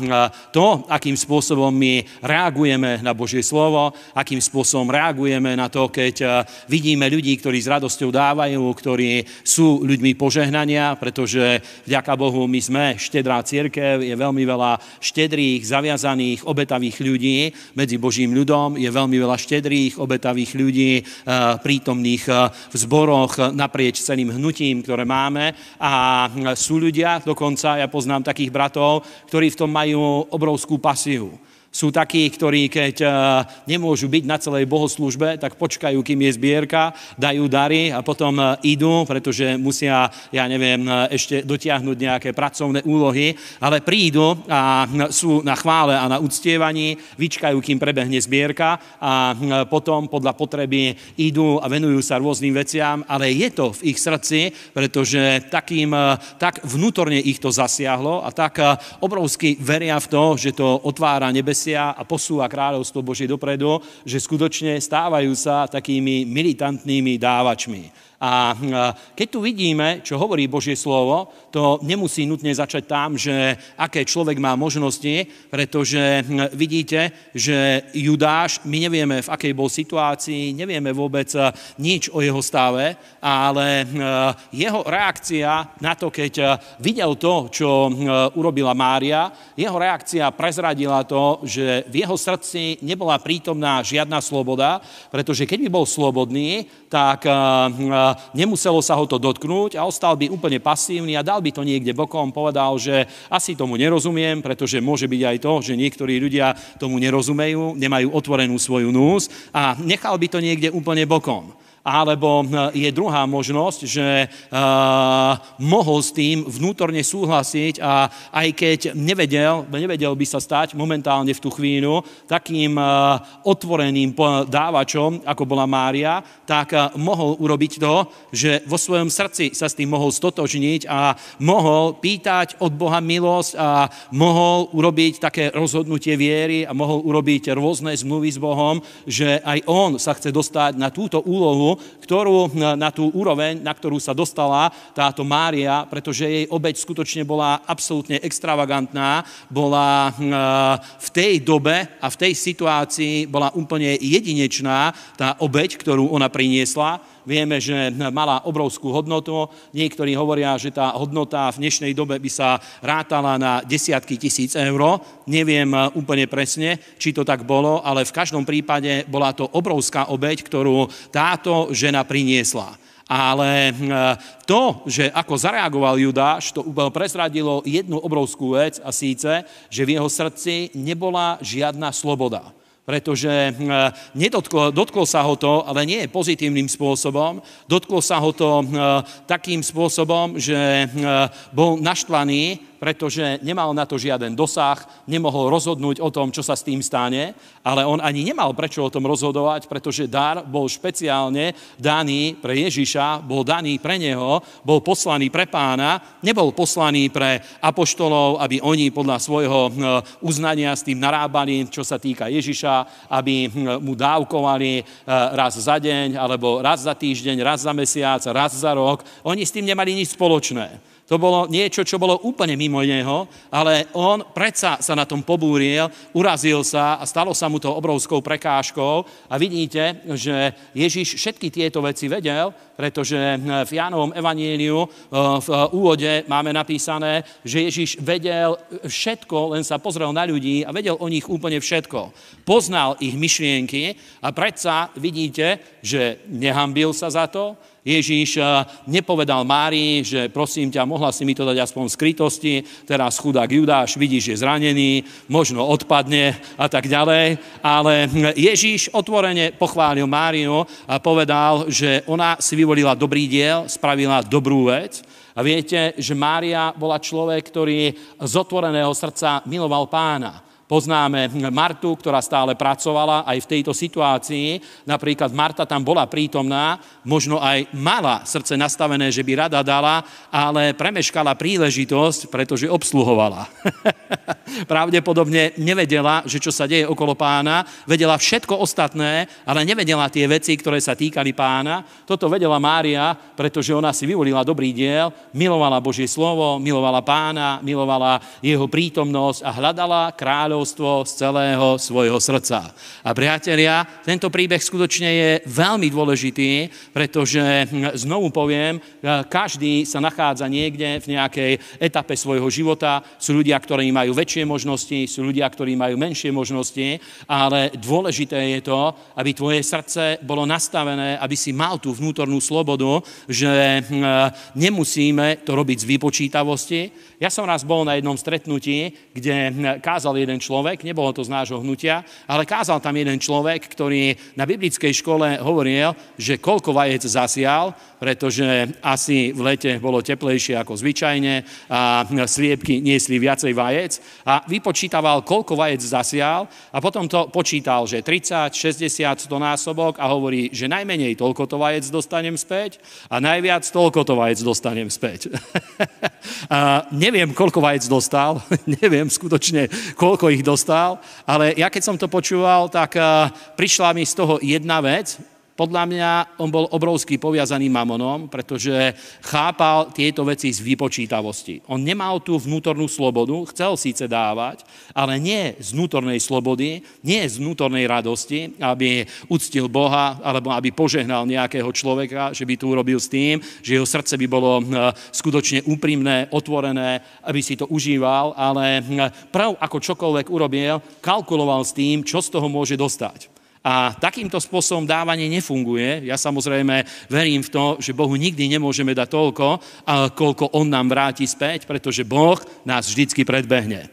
to, akým spôsobom my reagujeme na Božie slovo, akým spôsobom reagujeme na to, keď vidíme ľudí, ktorí s radosťou dávajú, ktorí sú ľuďmi požehnania, pretože vďaka Bohu my sme štedrá církev, je veľmi veľa štedrých, zaviazaných, obetavých ľudí medzi Božím ľudom, je veľmi veľa štedrých, obetavých ľudí prítomných v zboru zboroch naprieč celým hnutím, ktoré máme. A sú ľudia, dokonca ja poznám takých bratov, ktorí v tom majú obrovskú pasiu sú takí, ktorí keď eh, nemôžu byť na celej bohoslužbe, tak počkajú, kým je zbierka, dajú dary a potom eh, idú, pretože musia, ja neviem, eh, ešte dotiahnuť nejaké pracovné úlohy, ale prídu a sú na chvále a na uctievaní, vyčkajú, kým prebehne zbierka a potom podľa potreby idú a venujú sa rôznym veciam, ale je to v ich srdci, pretože takým, tak vnútorne ich to zasiahlo a tak obrovsky veria v to, že to otvára nebesia nesia a posúva kráľovstvo Božie dopredu, že skutočne stávajú sa takými militantnými dávačmi. A keď tu vidíme, čo hovorí Božie slovo, to nemusí nutne začať tam, že aké človek má možnosti, pretože vidíte, že Judáš, my nevieme, v akej bol situácii, nevieme vôbec nič o jeho stave, ale jeho reakcia na to, keď videl to, čo urobila Mária, jeho reakcia prezradila to, že v jeho srdci nebola prítomná žiadna sloboda, pretože keď by bol slobodný, tak nemuselo sa ho to dotknúť a ostal by úplne pasívny a dal by to niekde bokom, povedal, že asi tomu nerozumiem, pretože môže byť aj to, že niektorí ľudia tomu nerozumejú, nemajú otvorenú svoju nús a nechal by to niekde úplne bokom. Alebo eh, je druhá možnosť, že uh, mohol s tým vnútorne súhlasiť a aj keď nevedel, nevedel by sa stať momentálne v tú chvíľu takým uh, otvoreným dávačom, ako bola Mária, tak mohol urobiť to, že vo svojom srdci sa s tým mohol stotožniť a mohol pýtať od Boha milosť a mohol urobiť také rozhodnutie viery a mohol urobiť rôzne zmluvy s Bohom, že aj on sa chce dostať na túto úlohu, ktorú, na tú úroveň, na ktorú sa dostala táto Mária, pretože jej obeď skutočne bola absolútne extravagantná, bola v tej dobe a v tej situácii bola úplne jedinečná tá obeď, ktorú ona priniesla. Vieme, že mala obrovskú hodnotu. Niektorí hovoria, že tá hodnota v dnešnej dobe by sa rátala na desiatky tisíc eur. Neviem úplne presne, či to tak bolo, ale v každom prípade bola to obrovská obeď, ktorú táto žena priniesla. Ale to, že ako zareagoval Judáš, to prezradilo jednu obrovskú vec a síce, že v jeho srdci nebola žiadna sloboda pretože hm, nedotklo, dotklo sa ho to, ale nie pozitívnym spôsobom, dotklo sa ho to hm, takým spôsobom, že hm, bol naštvaný, pretože nemal na to žiaden dosah, nemohol rozhodnúť o tom, čo sa s tým stane, ale on ani nemal prečo o tom rozhodovať, pretože dar bol špeciálne daný pre Ježiša, bol daný pre neho, bol poslaný pre pána, nebol poslaný pre apoštolov, aby oni podľa svojho hm, uznania s tým narábali, čo sa týka Ježiša, aby hm, mu dávkovali hm, raz za deň, alebo raz za týždeň, raz za mesiac, raz za rok. Oni s tým nemali nič spoločné. To bolo niečo, čo bolo úplne mimo neho, ale on predsa sa na tom pobúril, urazil sa a stalo sa mu to obrovskou prekážkou. A vidíte, že Ježiš všetky tieto veci vedel, pretože v Jánovom evaníliu eh, v úvode máme napísané, že Ježiš vedel všetko, len sa pozrel na ľudí a vedel o nich úplne všetko. Poznal ich myšlienky a predsa vidíte, že nehambil sa za to, Ježíš eh, nepovedal Márii, že prosím ťa, mohla si mi to dať aspoň v skrytosti, teraz chudák Judáš, vidíš, je zranený, možno odpadne a tak ďalej, ale Ježíš otvorene pochválil Máriu a povedal, že ona si vyvolila dobrý diel, spravila dobrú vec, a viete, že Mária bola človek, ktorý z otvoreného srdca miloval pána. Poznáme Martu, ktorá stále pracovala aj v tejto situácii. Napríklad Marta tam bola prítomná, možno aj mala srdce nastavené, že by rada dala, ale premeškala príležitosť, pretože obsluhovala. Pravdepodobne nevedela, že čo sa deje okolo pána, vedela všetko ostatné, ale nevedela tie veci, ktoré sa týkali pána. Toto vedela Mária, pretože ona si vyvolila dobrý diel, milovala Božie slovo, milovala pána, milovala jeho prítomnosť a hľadala kráľov kráľovstvo z celého svojho srdca. A priatelia, tento príbeh skutočne je veľmi dôležitý, pretože hm, znovu poviem, každý sa nachádza niekde v nejakej etape svojho života. Sú ľudia, ktorí majú väčšie možnosti, sú ľudia, ktorí majú menšie možnosti, ale dôležité je to, aby tvoje srdce bolo nastavené, aby si mal tú vnútornú slobodu, že hm, nemusíme to robiť z vypočítavosti. Ja som raz bol na jednom stretnutí, kde hm, kázal jeden človek, nebolo to z nášho hnutia, ale kázal tam jeden človek, ktorý na biblickej škole hovoril, že koľko vajec zasial, pretože asi v lete bolo teplejšie ako zvyčajne a sliepky niesli viacej vajec a vypočítaval, koľko vajec zasial a potom to počítal, že 30, 60, 100 násobok a hovorí, že najmenej toľko to vajec dostanem späť a najviac toľko to vajec dostanem späť. a neviem, koľko vajec dostal, neviem skutočne, koľko ich dostal, ale ja keď som to počúval, tak prišla mi z toho jedna vec, Podľa mňa on bol obrovský poviazaný mamonom, pretože chápal tieto veci z vypočítavosti. On nemal tú vnútornú slobodu, chcel síce dávať, ale nie z vnútornej slobody, nie z vnútornej radosti, aby uctil Boha, alebo aby požehnal nejakého človeka, že by to urobil s tým, že jeho srdce by bolo hm, skutočne úprimné, otvorené, aby si to užíval, ale hm, prav ako čokoľvek urobil, kalkuloval s tým, čo z toho môže dostať. A takýmto spôsobom dávanie nefunguje. Ja samozrejme verím v to, že Bohu nikdy nemôžeme dať toľko, koľko On nám vráti späť, pretože Boh nás vždycky predbehne.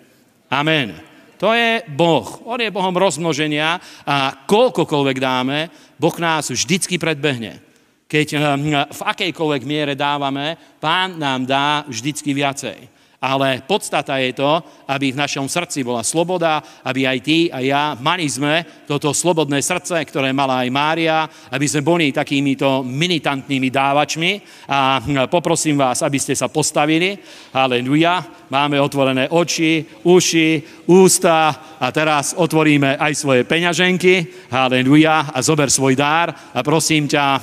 Amen. To je Boh. On je Bohom rozmnoženia a koľkokoľvek dáme, Boh nás vždycky predbehne. Keď hm, v akejkoľvek miere dávame, Pán nám dá vždycky viacej. Ale podstata je to, aby v našom srdci bola sloboda, aby aj ty a ja mali sme toto slobodné srdce, ktoré mala aj Mária, aby sme boli takýmito militantnými dávačmi. A poprosím vás, aby ste sa postavili. Aleluja. Máme otvorené oči, uši, ústa a teraz otvoríme aj svoje peňaženky. Aleluja. A zober svoj dár a prosím ťa,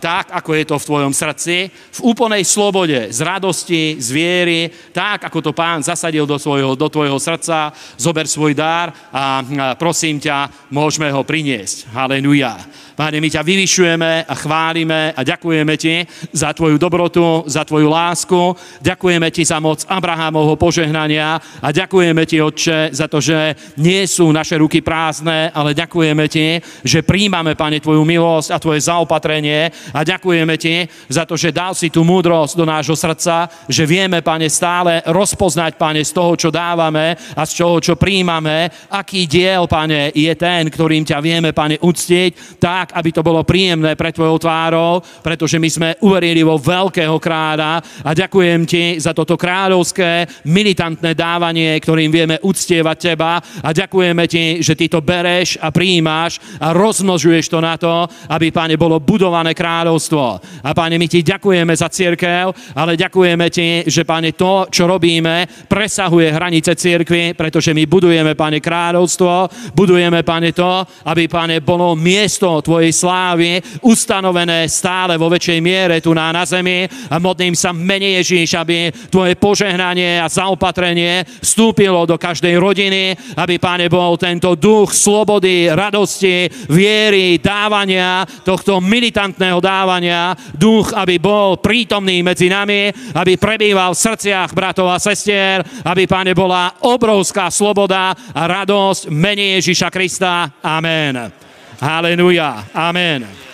tak, ako je to v tvojom srdci, v úplnej slobode, z radosti, z viery, tak, ako to pán zasadil do, svojho, do tvojho srdca, zober svoj dár a prosím ťa, môžeme ho priniesť. Haleluja. Páne, my ťa vyvyšujeme a chválime a ďakujeme ti za tvoju dobrotu, za tvoju lásku. Ďakujeme ti za moc Abrahámovho požehnania a ďakujeme ti, Otče, za to, že nie sú naše ruky prázdne, ale ďakujeme ti, že príjmame, Pane, tvoju milosť a tvoje zaopatrenie a ďakujeme ti za to, že dal si tú múdrosť do nášho srdca, že vieme, Pane, stále rozpoznať, Pane, z toho, čo dávame a z toho, čo príjmame, aký diel, Pane, je ten, ktorým ťa vieme, Pane, uctiť, tak, aby to bolo príjemné pre tvojou tvárou, pretože my sme uverili vo veľkého kráľa a ďakujem ti za toto kráľovské militantné dávanie, ktorým vieme uctievať teba a ďakujeme ti, že ty to bereš a príjimaš a rozmnožuješ to na to, aby, páne, bolo budované kráľovstvo. A páne, my ti ďakujeme za církev, ale ďakujeme ti, že, páne, to, čo robíme, presahuje hranice církvy, pretože my budujeme, páne, kráľovstvo, budujeme, páne, to, aby, páne, bolo miesto Tvojej slávy ustanovené stále vo väčšej miere tu na, na zemi. A modlím sa mene Ježíš, aby Tvoje požehnanie a zaopatrenie vstúpilo do každej rodiny, aby, Pane, bol tento duch slobody, radosti, viery, dávania, tohto militantného dávania, duch, aby bol prítomný medzi nami, aby prebýval v srdciach bratov a sestier, aby, Pane, bola obrovská sloboda a radosť mene Ježíša Krista. Amen. Hallelujah. Amen.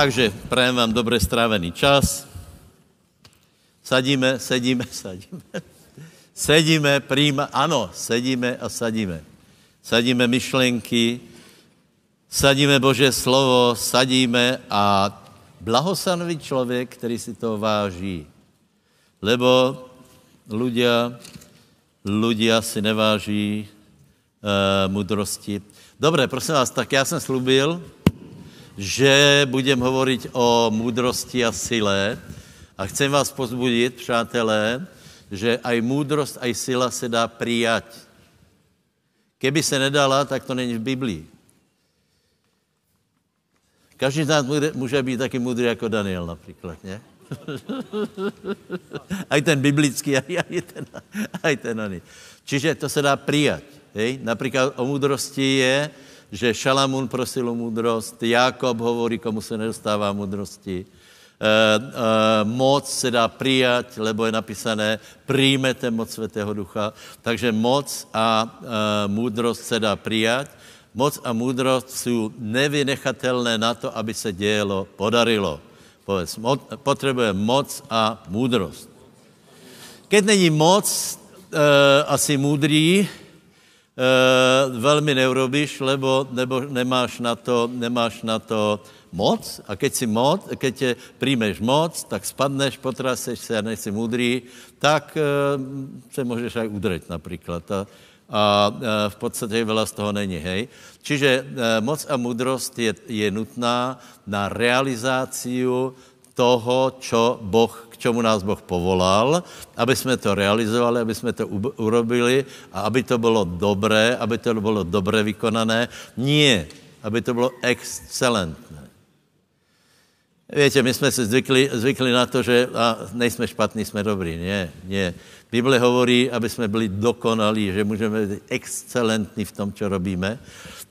Takže prajem vám dobře strávený čas. Sadíme, sedíme, sadíme. Sedíme, príjma, ano, sedíme a sadíme. Sadíme myšlenky, sadíme Bože slovo, sadíme a blahosanový člověk, který si to váží. lebo ľudia, ľudia si neváží uh, mudrosti. Dobre, prosím vás, tak já jsem slubil, že budem hovoriť o múdrosti a sile a chcem vás pozbudit, přátelé, že aj múdrost, aj sila se dá prijať. Keby se nedala, tak to není v Biblii. Každý z nás může být taky můdrý jako Daniel například, ne? aj ten biblický, aj, aj ten, aj ten oný. Čiže to se dá. Hej? Například o múdrosti je, že Šalamún prosil o múdrost, Jakob hovorí, komu se nedostává múdrosti. E, e, moc se dá prijať, lebo je napísané, přijmete moc Svatého Ducha. Takže moc a e, múdrost se dá prijať. Moc a múdrost jsou nevynechatelné na to, aby se dělo podarilo. Povedz, mo, potřebuje moc a múdrost. Keď není moc, e, asi múdrý, e, velmi neurobíš, lebo nebo nemáš na to, nemáš na to moc a keď si moc, keď tě přijmeš moc, tak spadneš, potraseš se a nejsi múdrý, tak e, se můžeš aj udřet například. A, a e, v podstatě veľa z toho není, hej. Čiže moc a mudrost je, je nutná na realizáciu toho, čo boh čemu nás Boh povolal, aby jsme to realizovali, aby jsme to urobili a aby to bylo dobré, aby to bylo dobré vykonané. Nie, aby to bylo excelentné. Víte, my jsme se zvykli, zvykli na to, že a nejsme špatní, jsme dobrý. Ne, ne. Bible hovorí, aby jsme byli dokonalí, že můžeme být excelentní v tom, co robíme.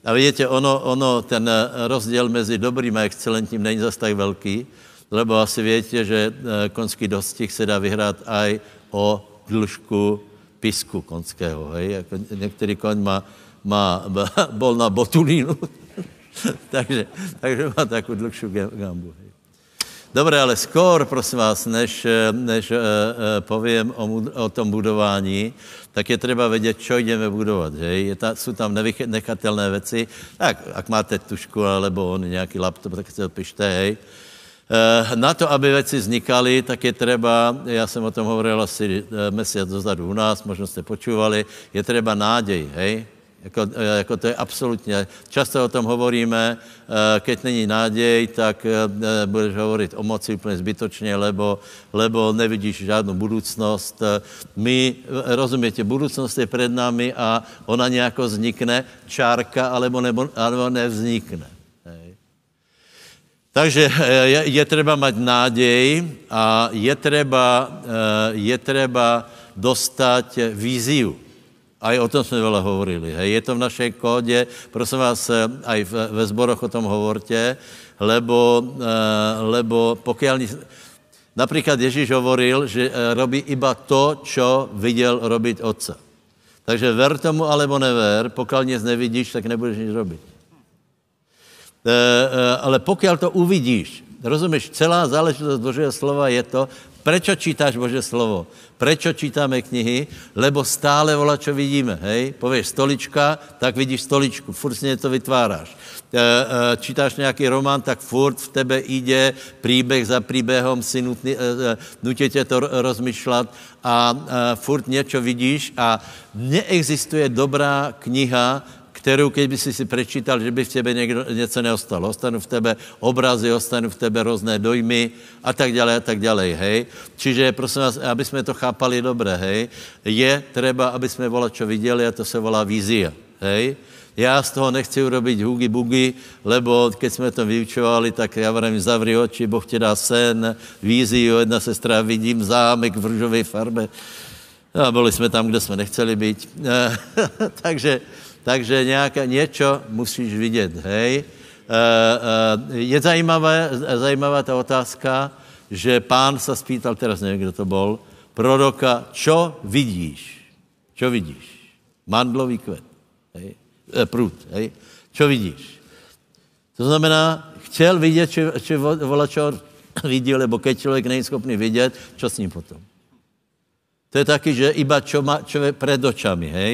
A vidíte, ono, ono, ten rozdíl mezi dobrým a excelentním není zase tak velký, lebo asi větě, že eh, konský dostih se dá vyhrát aj o dlžku pisku konského. Hej? Jako některý koň má, má, bol na botulínu, takže, takže má takovou dlhšiu gambu. Hej. Dobré, ale skôr, prosím vás, než, než e, e, povím o, o tom budování, tak je třeba vědět, co jdeme budovat. Hej? Je ta, jsou tam nechatelné věci. Tak, ak máte tušku alebo on nějaký laptop, tak si to pište, hej. Eh, na to, aby věci vznikaly, tak je třeba, já jsem o tom hovoril asi eh, měsíc dozadu u nás, možná jste počúvali, je třeba náděj, hej? Jako, eh, jako to je absolutně. Často o tom hovoríme, keď není náděj, tak budeš hovorit o moci úplně zbytočně, lebo, lebo nevidíš žádnou budoucnost. My, rozumíte, budoucnost je před námi a ona nějako vznikne, čárka, alebo, nebo, alebo nevznikne. Takže eh, je, je třeba mít nádej a je třeba, eh, je třeba dostat víziu. A o tom jsme veľa hovorili. Hej. Je to v našej kódě, prosím vás, eh, aj ve zboroch o tom hovorte, lebo, lebo pokiaľ... Například Ježíš hovoril, že robí iba to, čo viděl robit otce. Takže ver tomu, alebo never, pokud nic nevidíš, tak nebudeš nic robit. Eh, eh, ale pokud to uvidíš, rozumíš, celá záležitost Božího slova je to, Prečo čítáš Bože slovo? Prečo čítáme knihy? Lebo stále vola, čo vidíme, hej? Pověš stolička, tak vidíš stoličku, furt si něco vytváráš. E, e, čítáš nějaký román, tak furt v tebe ide příběh za příběhem, si nutný, e, nutí tě to rozmýšlet a e, furt něco vidíš a neexistuje dobrá kniha, kterou, když by si si prečítal, že by v tebe někdo, něco neostalo. Ostanu v tebe obrazy, ostanu v tebe různé dojmy a tak dále a tak dále, hej. Čiže prosím vás, aby jsme to chápali dobře, hej, je třeba, aby jsme čo viděli a to se volá vízia, hej. Já z toho nechci urobit hugi bugi, lebo keď jsme to vyučovali, tak já vám zavři oči, Boh ti dá sen, víziu, jedna sestra, vidím zámek v růžové farbe. A byli jsme tam, kde jsme nechceli být. Takže takže nějaké, něco musíš vidět, hej. Eh, eh, je zajímavé, zajímavá ta otázka, že pán se spýtal, teraz nevím, kdo to byl, proroka, čo vidíš? Čo vidíš? Mandlový kvet, hej? E, prut, hej? Čo vidíš? To znamená, chtěl vidět, či, či volačor vidí, lebo keď člověk není schopný vidět, čo s ním potom? To je taky, že iba čo, má, je před očami, hej?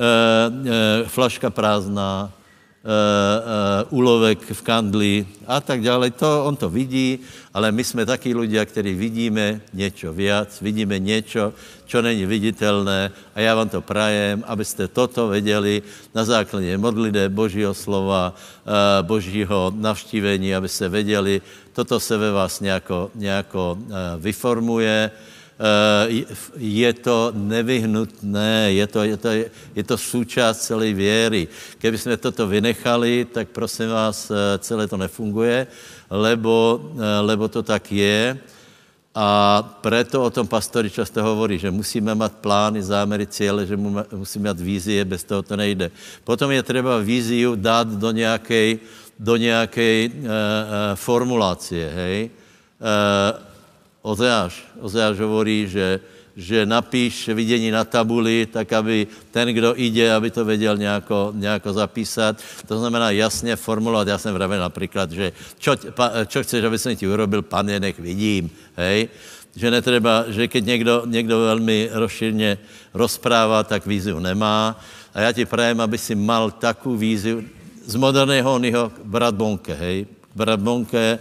E, flaška prázdná, uh, úlovek v kandli a tak dále. To, on to vidí, ale my jsme taky ľudia, kteří vidíme něco viac, vidíme něco, čo není viditelné a já vám to prajem, abyste toto věděli na základě modlité Božího slova, uh, Božího navštívení, abyste věděli, toto se ve vás nějako, nějako uh, vyformuje, je to nevyhnutné, je to, je to, je to součást celé věry. Kdyby jsme toto vynechali, tak prosím vás, eh, celé to nefunguje, lebo, eh, lebo to tak je. A proto o tom pastori často hovorí, že musíme mít plány, zámery, cíle, že musíme mít vízie, bez toho to nejde. Potom je třeba víziu dát do nějaké do nějaké uh, uh, formulácie, hej. Uh, Ozeáš, Ozeáš hovorí, že, že napíš vidění na tabuli, tak aby ten, kdo ide, aby to věděl nějako, nějako zapísat. To znamená jasně formulovat. Já jsem vravil například, že čo, pa, čo chceš, aby jsem ti urobil, pane, nech vidím. Hej? Že netreba, že keď někdo, někdo velmi rozšírně rozprává, tak víziu nemá. A já ti prajem, aby si mal takovou víziu z moderného oného brat Bonke, hej? Brat Bonke,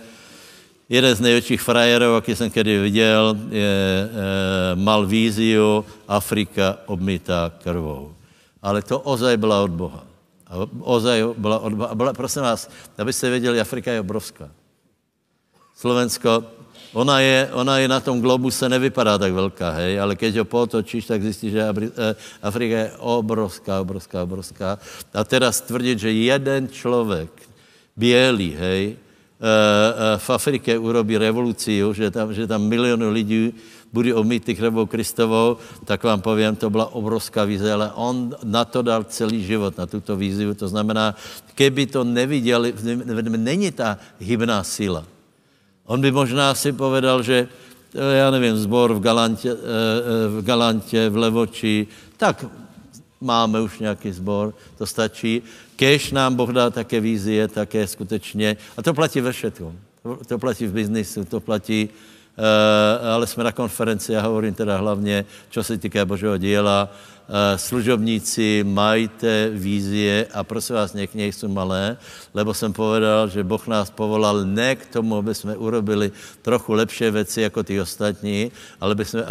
Jeden z největších frajerů, jaký jsem kedy viděl, je, e, mal víziu Afrika obmítá krvou. Ale to ozaj byla od Boha. A ozaj byla od Boha. Byla, prosím vás, abyste věděli, Afrika je obrovská. Slovensko, ona je, ona je na tom globuse, nevypadá tak velká, hej, ale keď ho potočíš, tak zjistíš, že e, Afrika je obrovská, obrovská, obrovská. A teraz tvrdit, že jeden člověk, bělý, hej, v Afrike urobí revoluci, že tam, že tam miliony lidí bude omýty krvou Kristovou, tak vám povím, to byla obrovská vize, ale on na to dal celý život, na tuto víziu. To znamená, keby to neviděli, není ta hybná síla. On by možná si povedal, že eh, já nevím, zbor v Galantě, v, Galantě, v Levoči, tak máme už nějaký zbor, to stačí. Kež nám Boh dá také vízie, také skutečně, a to platí ve všetkom. To platí v biznisu, to platí, ale jsme na konferenci, já hovorím teda hlavně, co se týká Božího díla, uh, služobníci, majte vízie a prosím vás, nech nejsou malé, lebo jsem povedal, že Boh nás povolal ne k tomu, aby jsme urobili trochu lepší věci jako ty ostatní, ale aby jsme,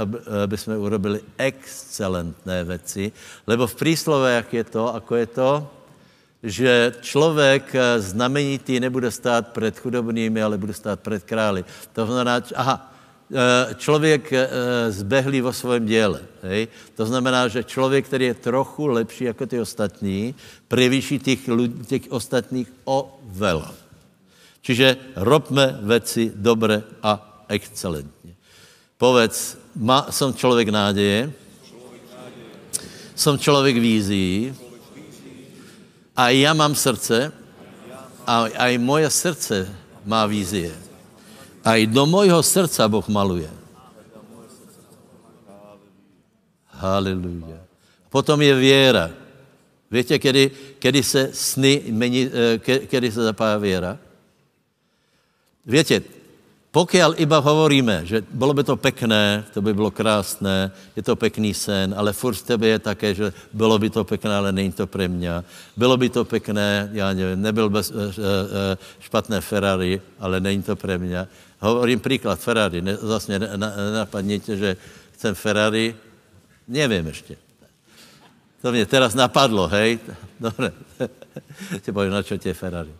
aby, jsme urobili excelentné věci, lebo v príslove, jak je to, ako je to, že člověk eh, znamenitý nebude stát před chudobnými, ale bude stát před králi. To znamená, aha, eh, člověk eh, zbehlý vo svém děle. Hej? To znamená, že člověk, který je trochu lepší jako ty ostatní, prevýší těch, těch ostatních o velo. Čiže robme věci dobré a excelentně. Povedz, má, jsem člověk náděje, jsem člověk vízí, a já mám srdce a, a i moje srdce má vízie. A i do mojho srdca Boh maluje. Haleluja. Potom je věra. Víte, kedy, kedy se sny, mení, eh, kedy se zapája věra? Víte, Pokiaľ iba hovoríme, že bylo by to pekné, to by bylo krásné, je to pekný sen, ale furt v tebe je také, že bylo by to pekné, ale není to pre mě. Bylo by to pekné, já nevím, nebyl bez, eh, eh, špatné Ferrari, ale není to pre mě. Hovorím příklad Ferrari, ne, zase nenapadněte, že chcem Ferrari, nevím ještě. To mě teraz napadlo, hej? Dobre. Ti povím, na čo tě Ferrari.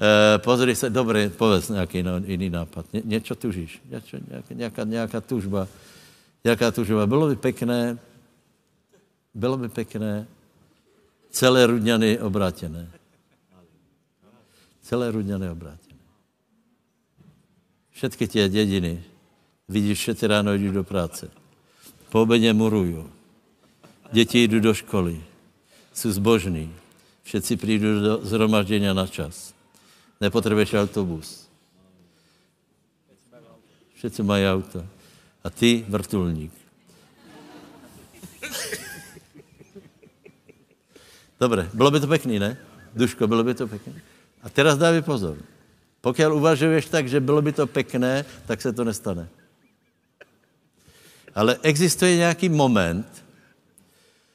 E, pozri se, dobře, povedz nějaký no, jiný nápad. Ně, něco tužíš, něco, nějaká, nějaká, nějaká tužba. Nějaká tužba. Bylo by pekné, bylo by pekné, celé Rudňany obrátěné. Celé Rudňany obrátěné. Všetky tě dědiny, vidíš, všetci ráno jdou do práce. Po obědě murují. Děti jdou do školy. Jsou zbožní. Všetci přijdou do zhromaždění na čas. Nepotřebuješ autobus. Všetci mají auto. A ty vrtulník. Dobře, bylo by to pěkný, ne? Duško, bylo by to pěkné. A teraz dávej pozor. Pokud uvažuješ tak, že bylo by to pěkné, tak se to nestane. Ale existuje nějaký moment,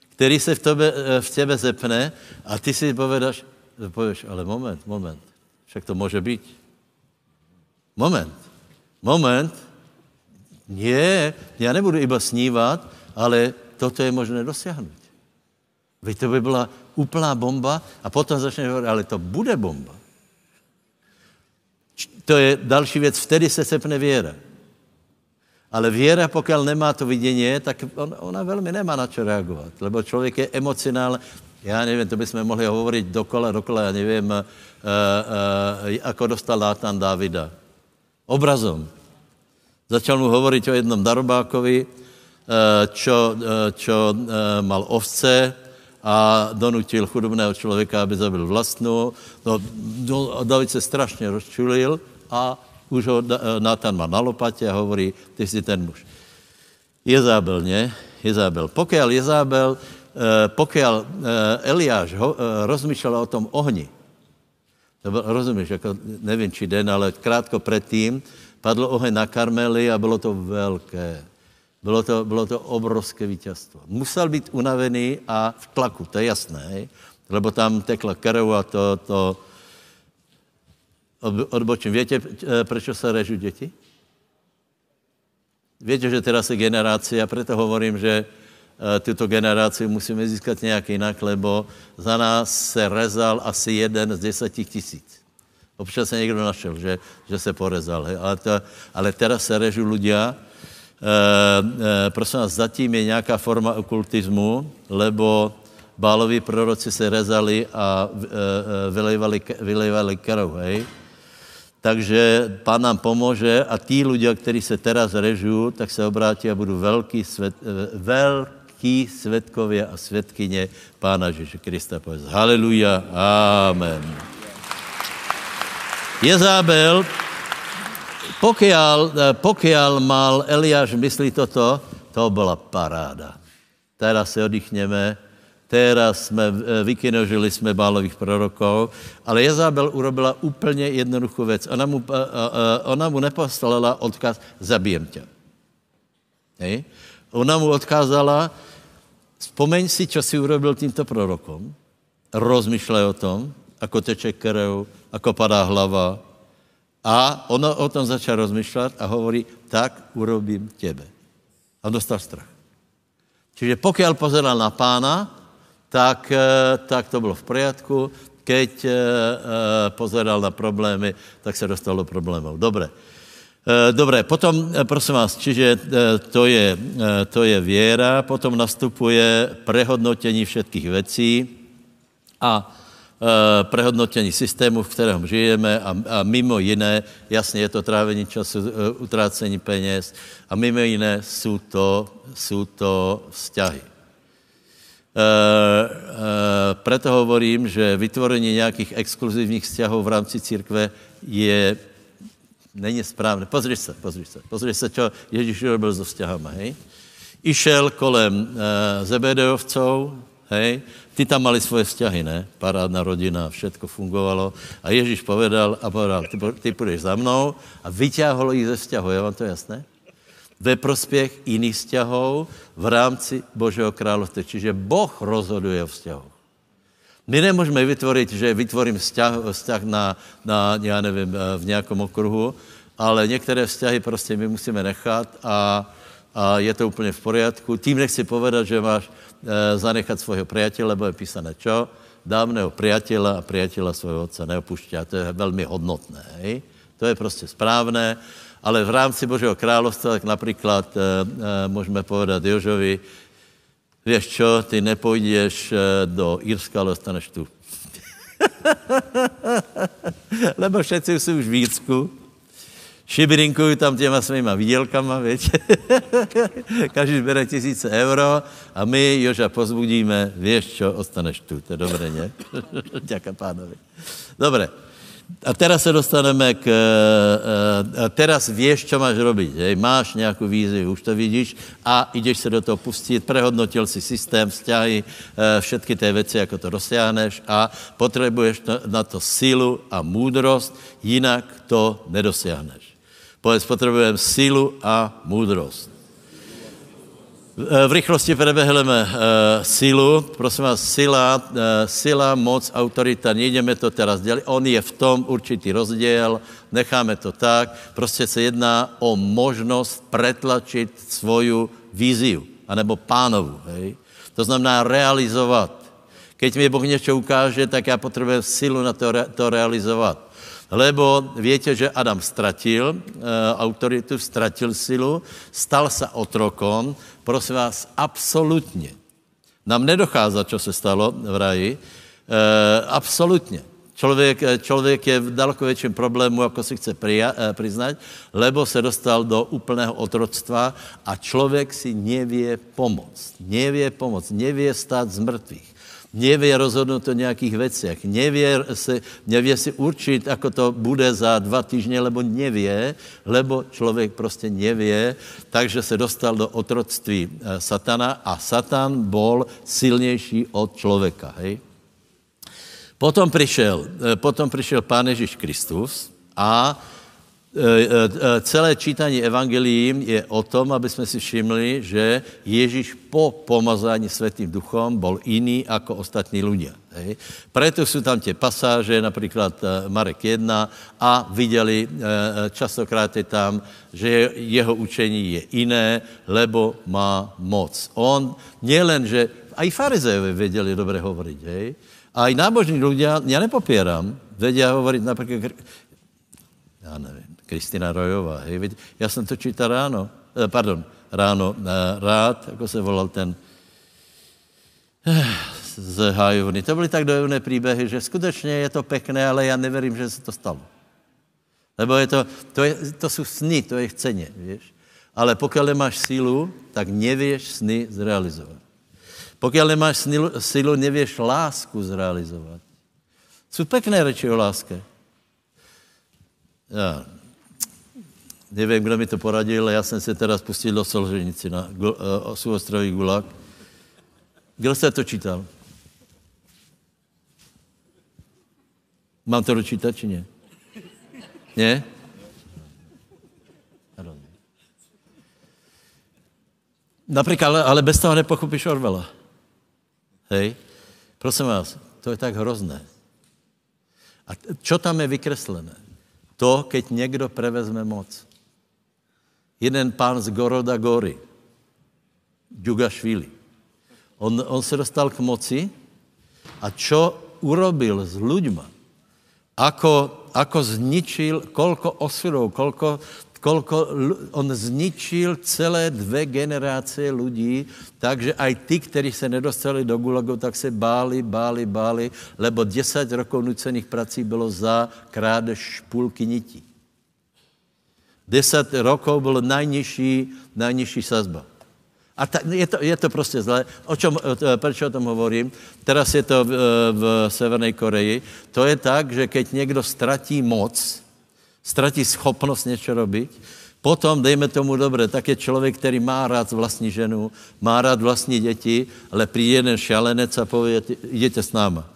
který se v, tebe, v tebe zepne a ty si povedaš, Pověš, ale moment, moment. Však to může být. Moment. Moment. Nie, já nebudu iba snívat, ale toto je možné dosáhnout. Vy to by byla úplná bomba a potom začne hovoriť, ale to bude bomba. To je další věc, vtedy se sepne věra. Ale věra, pokud nemá to vidění, tak on, ona velmi nemá na čo reagovat, lebo člověk je emocionál, já nevím, to bychom mohli hovorit dokola, dokola, já nevím, uh, uh, dostal Nátan Davida. Obrazom. Začal mu hovorit o jednom darobákovi, uh, čo, čo mal ovce, a donutil chudobného člověka, aby zabil vlastnou. No, no, David se strašně rozčulil a už ho Nátan má na lopatě a hovorí, ty jsi ten muž. Jezábel, ne? Jezábel. Pokud Jezábel, eh, pokud eh, Eliáš ho, eh, o tom ohni, to byl, rozumíš, jako nevím, či den, ale krátko předtím padl oheň na Karmeli a bylo to velké. Bylo to, bylo to obrovské vítězstvo. Musel být unavený a v tlaku, to je jasné, lebo tam tekla krv a to, to odbočím. Víte, proč se režu děti? Víte, že teraz je generace, a proto hovorím, že eh, tuto generaci musíme získat nějak jinak, lebo za nás se rezal asi jeden z deseti tisíc. Občas se někdo našel, že, že se porezal. Ale, to, ale teraz se režu ľudia, e, e, prosím vás, zatím je nějaká forma okultismu, lebo báloví proroci se rezali a e, vylejvali, vylejvali krv, hej? Takže pán nám pomůže a tí ľudia, kteří se teraz režu, tak se obrátí a budou velký, svět, velký světkově a světkyně Pána Ježíše Krista. Povedz, haleluja, amen. Jezábel Pokiaľ, eh, pokiaľ mal Eliáš myslí toto, to byla paráda. Teraz se oddychneme, teraz jsme, eh, vykinožili jsme bálových prorokov, ale Jezabel urobila úplně jednoduchou věc. Ona mu, eh, ona mu neposlala odkaz, zabijem tě. Hej? Ona mu odkázala, vzpomeň si, co si urobil tímto prorokom, rozmýšlej o tom, ako teče krev, ako padá hlava, a on o tom začal rozmýšlet a hovorí, tak urobím těbe. A dostal strach. Čiže pokud pozeral na pána, tak, eh, tak to bylo v poriadku. Keď eh, eh, pozeral na problémy, tak se dostal do problémů. Dobré. Dobré, potom, prosím vás, čiže to je, to je věra, potom nastupuje prehodnotení všetkých věcí a Eh, prehodnotení systému, v kterém žijeme a, a mimo jiné, jasně je to trávení času, utrácení peněz a mimo jiné jsou to, jsou to vzťahy. E, e, preto hovorím, že vytvorení nějakých exkluzivních vzťahů v rámci církve je, není správné. Pozri se, pozri se, pozri se, čo Ježíš robil so vzťahama, hej? Išel kolem e, Zebedeovcov, hej, ty tam mali svoje vzťahy, ne? Parádna rodina, všetko fungovalo. A Ježíš povedal a povedal, ty, ty půjdeš za mnou a vyťahol jich ze vzťahu. Je vám to jasné? Ve prospěch jiných vzťahů v rámci Božího království. Čiže Boh rozhoduje o vzťahu. My nemůžeme vytvořit, že vytvorím vzťah, vzťah na, na, já nevím, v nějakom okruhu, ale některé vzťahy prostě my musíme nechat a, a je to úplně v poriadku. Tím nechci povedat, že máš e, zanechat svého priateľa, lebo je písané čo? Dávného priateľa a priateľa svého otce neopušťá. To je velmi hodnotné. Hej? To je prostě správné, ale v rámci Božího královstva, tak například e, e, můžeme povedat Jožovi, víš čo, ty nepůjdeš e, do Irska, ale ostaneš tu. Lebo všetci jsou už v Írsku šibirinkuju tam těma svýma výdělkama, víte. Každý bere tisíce euro a my Joža pozbudíme, víš čo, ostaneš tu. To je dobré, ne? Děka pánovi. Dobré. A teraz se dostaneme k... Uh, uh, teraz víš, co máš robiť. Hej? Máš nějakou vízi, už to vidíš a jdeš se do toho pustit, prehodnotil si systém, vzťahy, uh, všetky té věci, jako to dosáhneš a potřebuješ na to sílu a můdrost, jinak to nedosiahneš. Povedz, potřebujeme sílu a moudrost. V rychlosti prebehneme uh, sílu. Prosím vás, sila, uh, sila, moc, autorita, nejdeme to teraz dělat. On je v tom určitý rozdíl, necháme to tak. Prostě se jedná o možnost pretlačit svoju víziu, anebo pánovu. Hej? To znamená realizovat. Keď mi Boh něco ukáže, tak já potřebuji silu na to, to realizovat. Lebo víte, že Adam ztratil e, autoritu, ztratil silu, stal se otrokom, prosím vás, absolutně. Nám nedochází, co se stalo v raji, e, absolutně. Člověk, člověk je v daleko větším problému, jako si chce prija, přiznat, lebo se dostal do úplného otroctva a člověk si nevě pomoct. Nevě pomoct, nevě stát z mrtvých nevě rozhodnout o nějakých věcech, nevě, se, nevě si určit, ako to bude za dva týždně, lebo nevě, lebo člověk prostě nevě, takže se dostal do otroctví eh, satana a satan bol silnější od člověka. Hej? Potom přišel, eh, potom přišel Pán Ježíš Kristus a celé čítání evangelií je o tom, aby jsme si všimli, že Ježíš po pomazání světým duchom byl jiný jako ostatní lidé. Proto jsou tam tě pasáže, například eh, Marek 1, a viděli, častokrát je tam, že jeho učení je jiné, lebo má moc. On nielen, že a i farizejové věděli dobře hovorit, hej? A i nábožní lidé, já nepopírám, vědí hovoriť například, já nevím, Kristina Rojová. Hej. Já jsem to čítal ráno, eh, pardon, ráno, eh, rád, jako se volal ten eh, z Hájovny. To byly tak dojemné příběhy, že skutečně je to pekné, ale já neverím, že se to stalo. Lebo je to, to, je, to jsou sny, to je chceně, víš. Ale pokud nemáš sílu, tak nevíš sny zrealizovat. Pokud nemáš sílu, nevíš lásku zrealizovat. Jsou pekné řeči o láske. Já, nevím, kdo mi to poradil, já jsem se teda spustil do Solženici na uh, Gulag. Kdo jste to čítal? Mám to dočítat, či ne? Ne? Například, ale, ale bez toho nepochopíš Orvela. Hej? Prosím vás, to je tak hrozné. A čo tam je vykreslené? To, keď někdo prevezme moc jeden pán z Goroda Gory, Djugašvili. On, on se dostal k moci a čo urobil s ľuďma, ako, ako zničil, kolko osudov, kolko, kolko on zničil celé dvě generace lidí, takže aj ty, kteří se nedostali do Gulagu, tak se báli, báli, báli, lebo 10 rokov nucených prací bylo za krádež špůlky nití. 10 rokov byl nejnižší, nejnižší sazba. A ta, je, to, je to prostě zlé. O čem, proč o tom hovorím? Teraz je to v, v Severné Koreji. To je tak, že keď někdo ztratí moc, ztratí schopnost něco robiť, potom, dejme tomu dobře, tak je člověk, který má rád vlastní ženu, má rád vlastní děti, ale přijde jeden šalenec a pově, jděte s náma.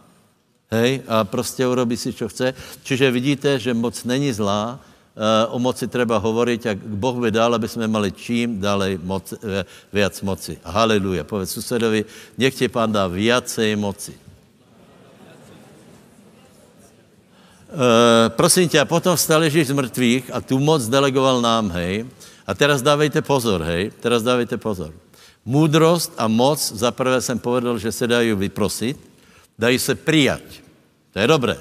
Hej? A prostě urobí si, co chce. Čiže vidíte, že moc není zlá, o moci treba hovoriť a Boh by dal, aby jsme mali čím dále moc, eh, viac moci. Haleluja. Povedz susedovi, nech ti pán dá viacej moci. Uh, prosím tě, a potom vstal Ježíš z mrtvých a tu moc delegoval nám, hej. A teraz dávejte pozor, hej. Teraz dávejte pozor. Můdrost a moc, za prvé jsem povedal, že se dají vyprosit, dají se přijat. To je dobré.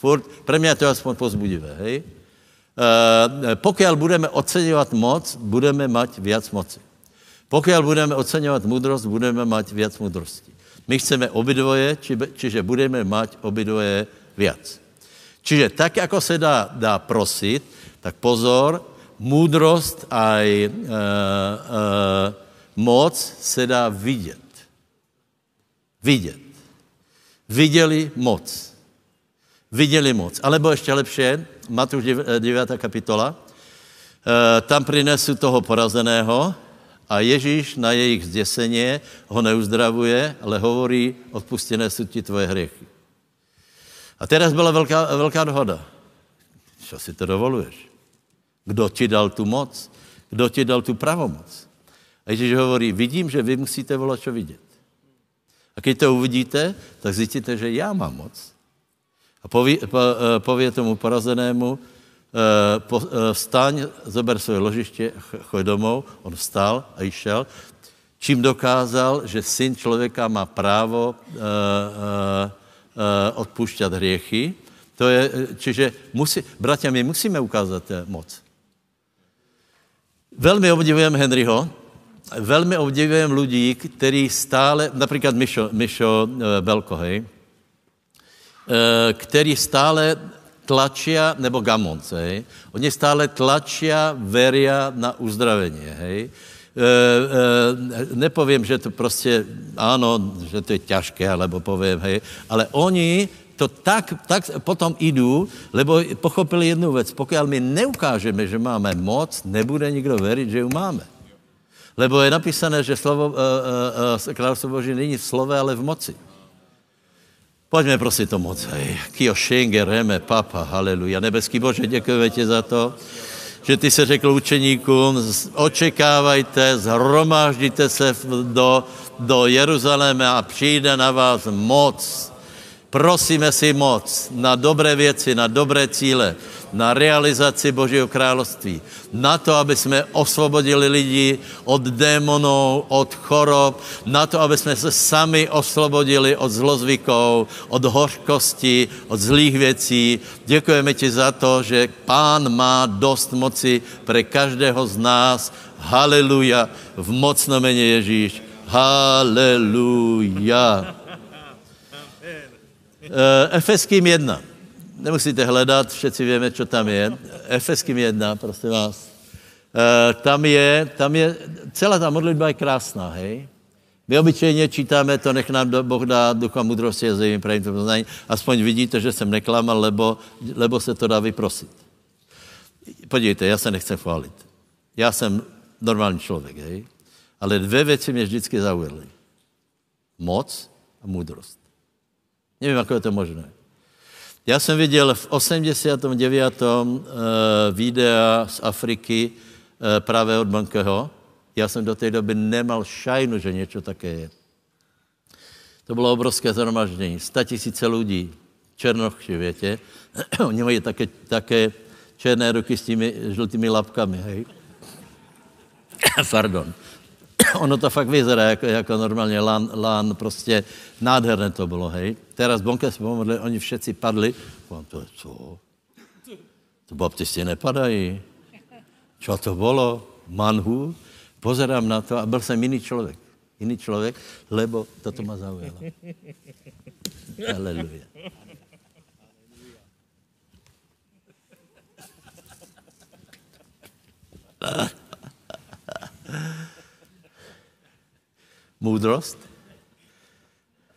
Furt, pre mě je to aspoň pozbudivé, hej. Eh, pokud budeme oceňovat moc, budeme mať viac moci. Pokud budeme oceňovat moudrost, budeme mať viac moudrosti. My chceme obidvoje, či, čiže budeme mať obidvoje viac. Čiže tak, jako se dá, dá prosit, tak pozor, moudrost a e, e, moc se dá vidět. Vidět. Viděli moc. Viděli moc. Alebo ještě lepší, Matuš 9. kapitola, eh, tam přinesu toho porazeného a Ježíš na jejich zděseně ho neuzdravuje, ale hovorí, odpustené jsou ti tvoje hriechy. A teraz byla velká, velká dohoda. Co si to dovoluješ? Kdo ti dal tu moc? Kdo ti dal tu pravomoc? A Ježíš hovorí, vidím, že vy musíte volat, čo vidět. A když to uvidíte, tak zjistíte, že já mám moc. A poví, po, eh, pově tomu porazenému, eh, po, eh, vstaň, zober své ložiště, choď domů. On vstal a išel. Čím dokázal, že syn člověka má právo odpušťat hriechy. To je, čiže musí, bratia, my musíme ukázat moc. Velmi obdivujeme Henryho, velmi obdivujem lidí, kteří stále, například Mišo, Mišo Belko, hej, který stále tlačia, nebo Gamons, hej, oni stále tlačia, veria na uzdravení, hej. E, e, nepovím, že to prostě, ano, že to je těžké, alebo povím, hej, ale oni to tak, tak potom jdu, lebo pochopili jednu věc. Pokud my neukážeme, že máme moc, nebude nikdo věřit, že ju máme. Lebo je napísané, že slovo, uh, uh, království Boží není v slove, ale v moci. Pojďme prosit o moc. Kio šenge, reme, papa, haleluja. Nebeský Bože, děkujeme ti za to, že ty se řekl učeníkům, očekávajte, zhromáždíte se do, do Jeruzaléma a přijde na vás moc. Prosíme si moc na dobré věci, na dobré cíle na realizaci Božího království. Na to, aby jsme osvobodili lidi od démonů, od chorob, na to, aby jsme se sami osvobodili od zlozvyků, od hořkosti, od zlých věcí. Děkujeme ti za to, že Pán má dost moci pre každého z nás. Haleluja. V mocnom jméně Ježíš. Haleluja. Efeským 1 nemusíte hledat, všetci víme, co tam je. Efeským 1, prosím vás. E, tam je, tam je, celá ta modlitba je krásná, hej. My obyčejně čítáme to, nech nám Boh dá ducha mudrosti a zjevím pravým to poznání. Aspoň vidíte, že jsem neklamal, lebo, lebo se to dá vyprosit. Podívejte, já se nechcem chválit. Já jsem normální člověk, hej. Ale dvě věci mě vždycky zaujaly. Moc a moudrost. Nevím, jak je to možné. Já jsem viděl v 89. Uh, videa z Afriky uh, právě od Bankeho. Já jsem do té doby nemal šajnu, že něco také je. To bylo obrovské zhromaždění. Sta tisíce lidí, černochši, větě. Oni mají také, také černé ruky s těmi žlutými lapkami, hej. Pardon. ono to fakt vyzerá jako, jako normálně lán, lán, prostě nádherné to bylo, hej. Teraz bonke se pomodli, oni všetci padli. Vám to je co? To baptisti nepadají. Čo to bylo? Manhu? Pozerám na to a byl jsem jiný člověk. Jiný člověk, lebo toto ma zaujalo. Aleluja. Moudrost.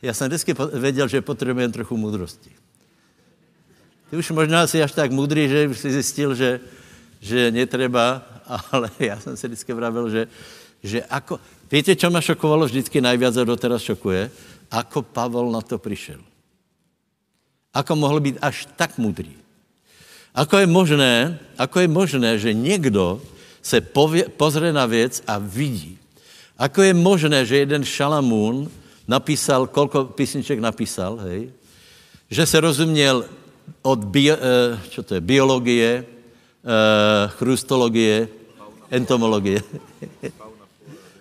Já jsem vždycky věděl, že potřebujeme trochu moudrosti. Ty už možná si až tak mudrý, že už si zjistil, že, že netreba, ale já jsem si vždycky vravil, že, že ako... Víte, čo ma šokovalo vždycky najviac a doteraz šokuje? Ako Pavel na to přišel. Ako mohl být až tak mudrý. Ako je možné, ako je možné, že někdo se pově, pozře na věc a vidí, Ako je možné, že jeden Šalamún napísal, kolko písniček napísal, hej? Že se rozuměl od bio, eh, čo to je, biologie, eh, chrustologie, entomologie.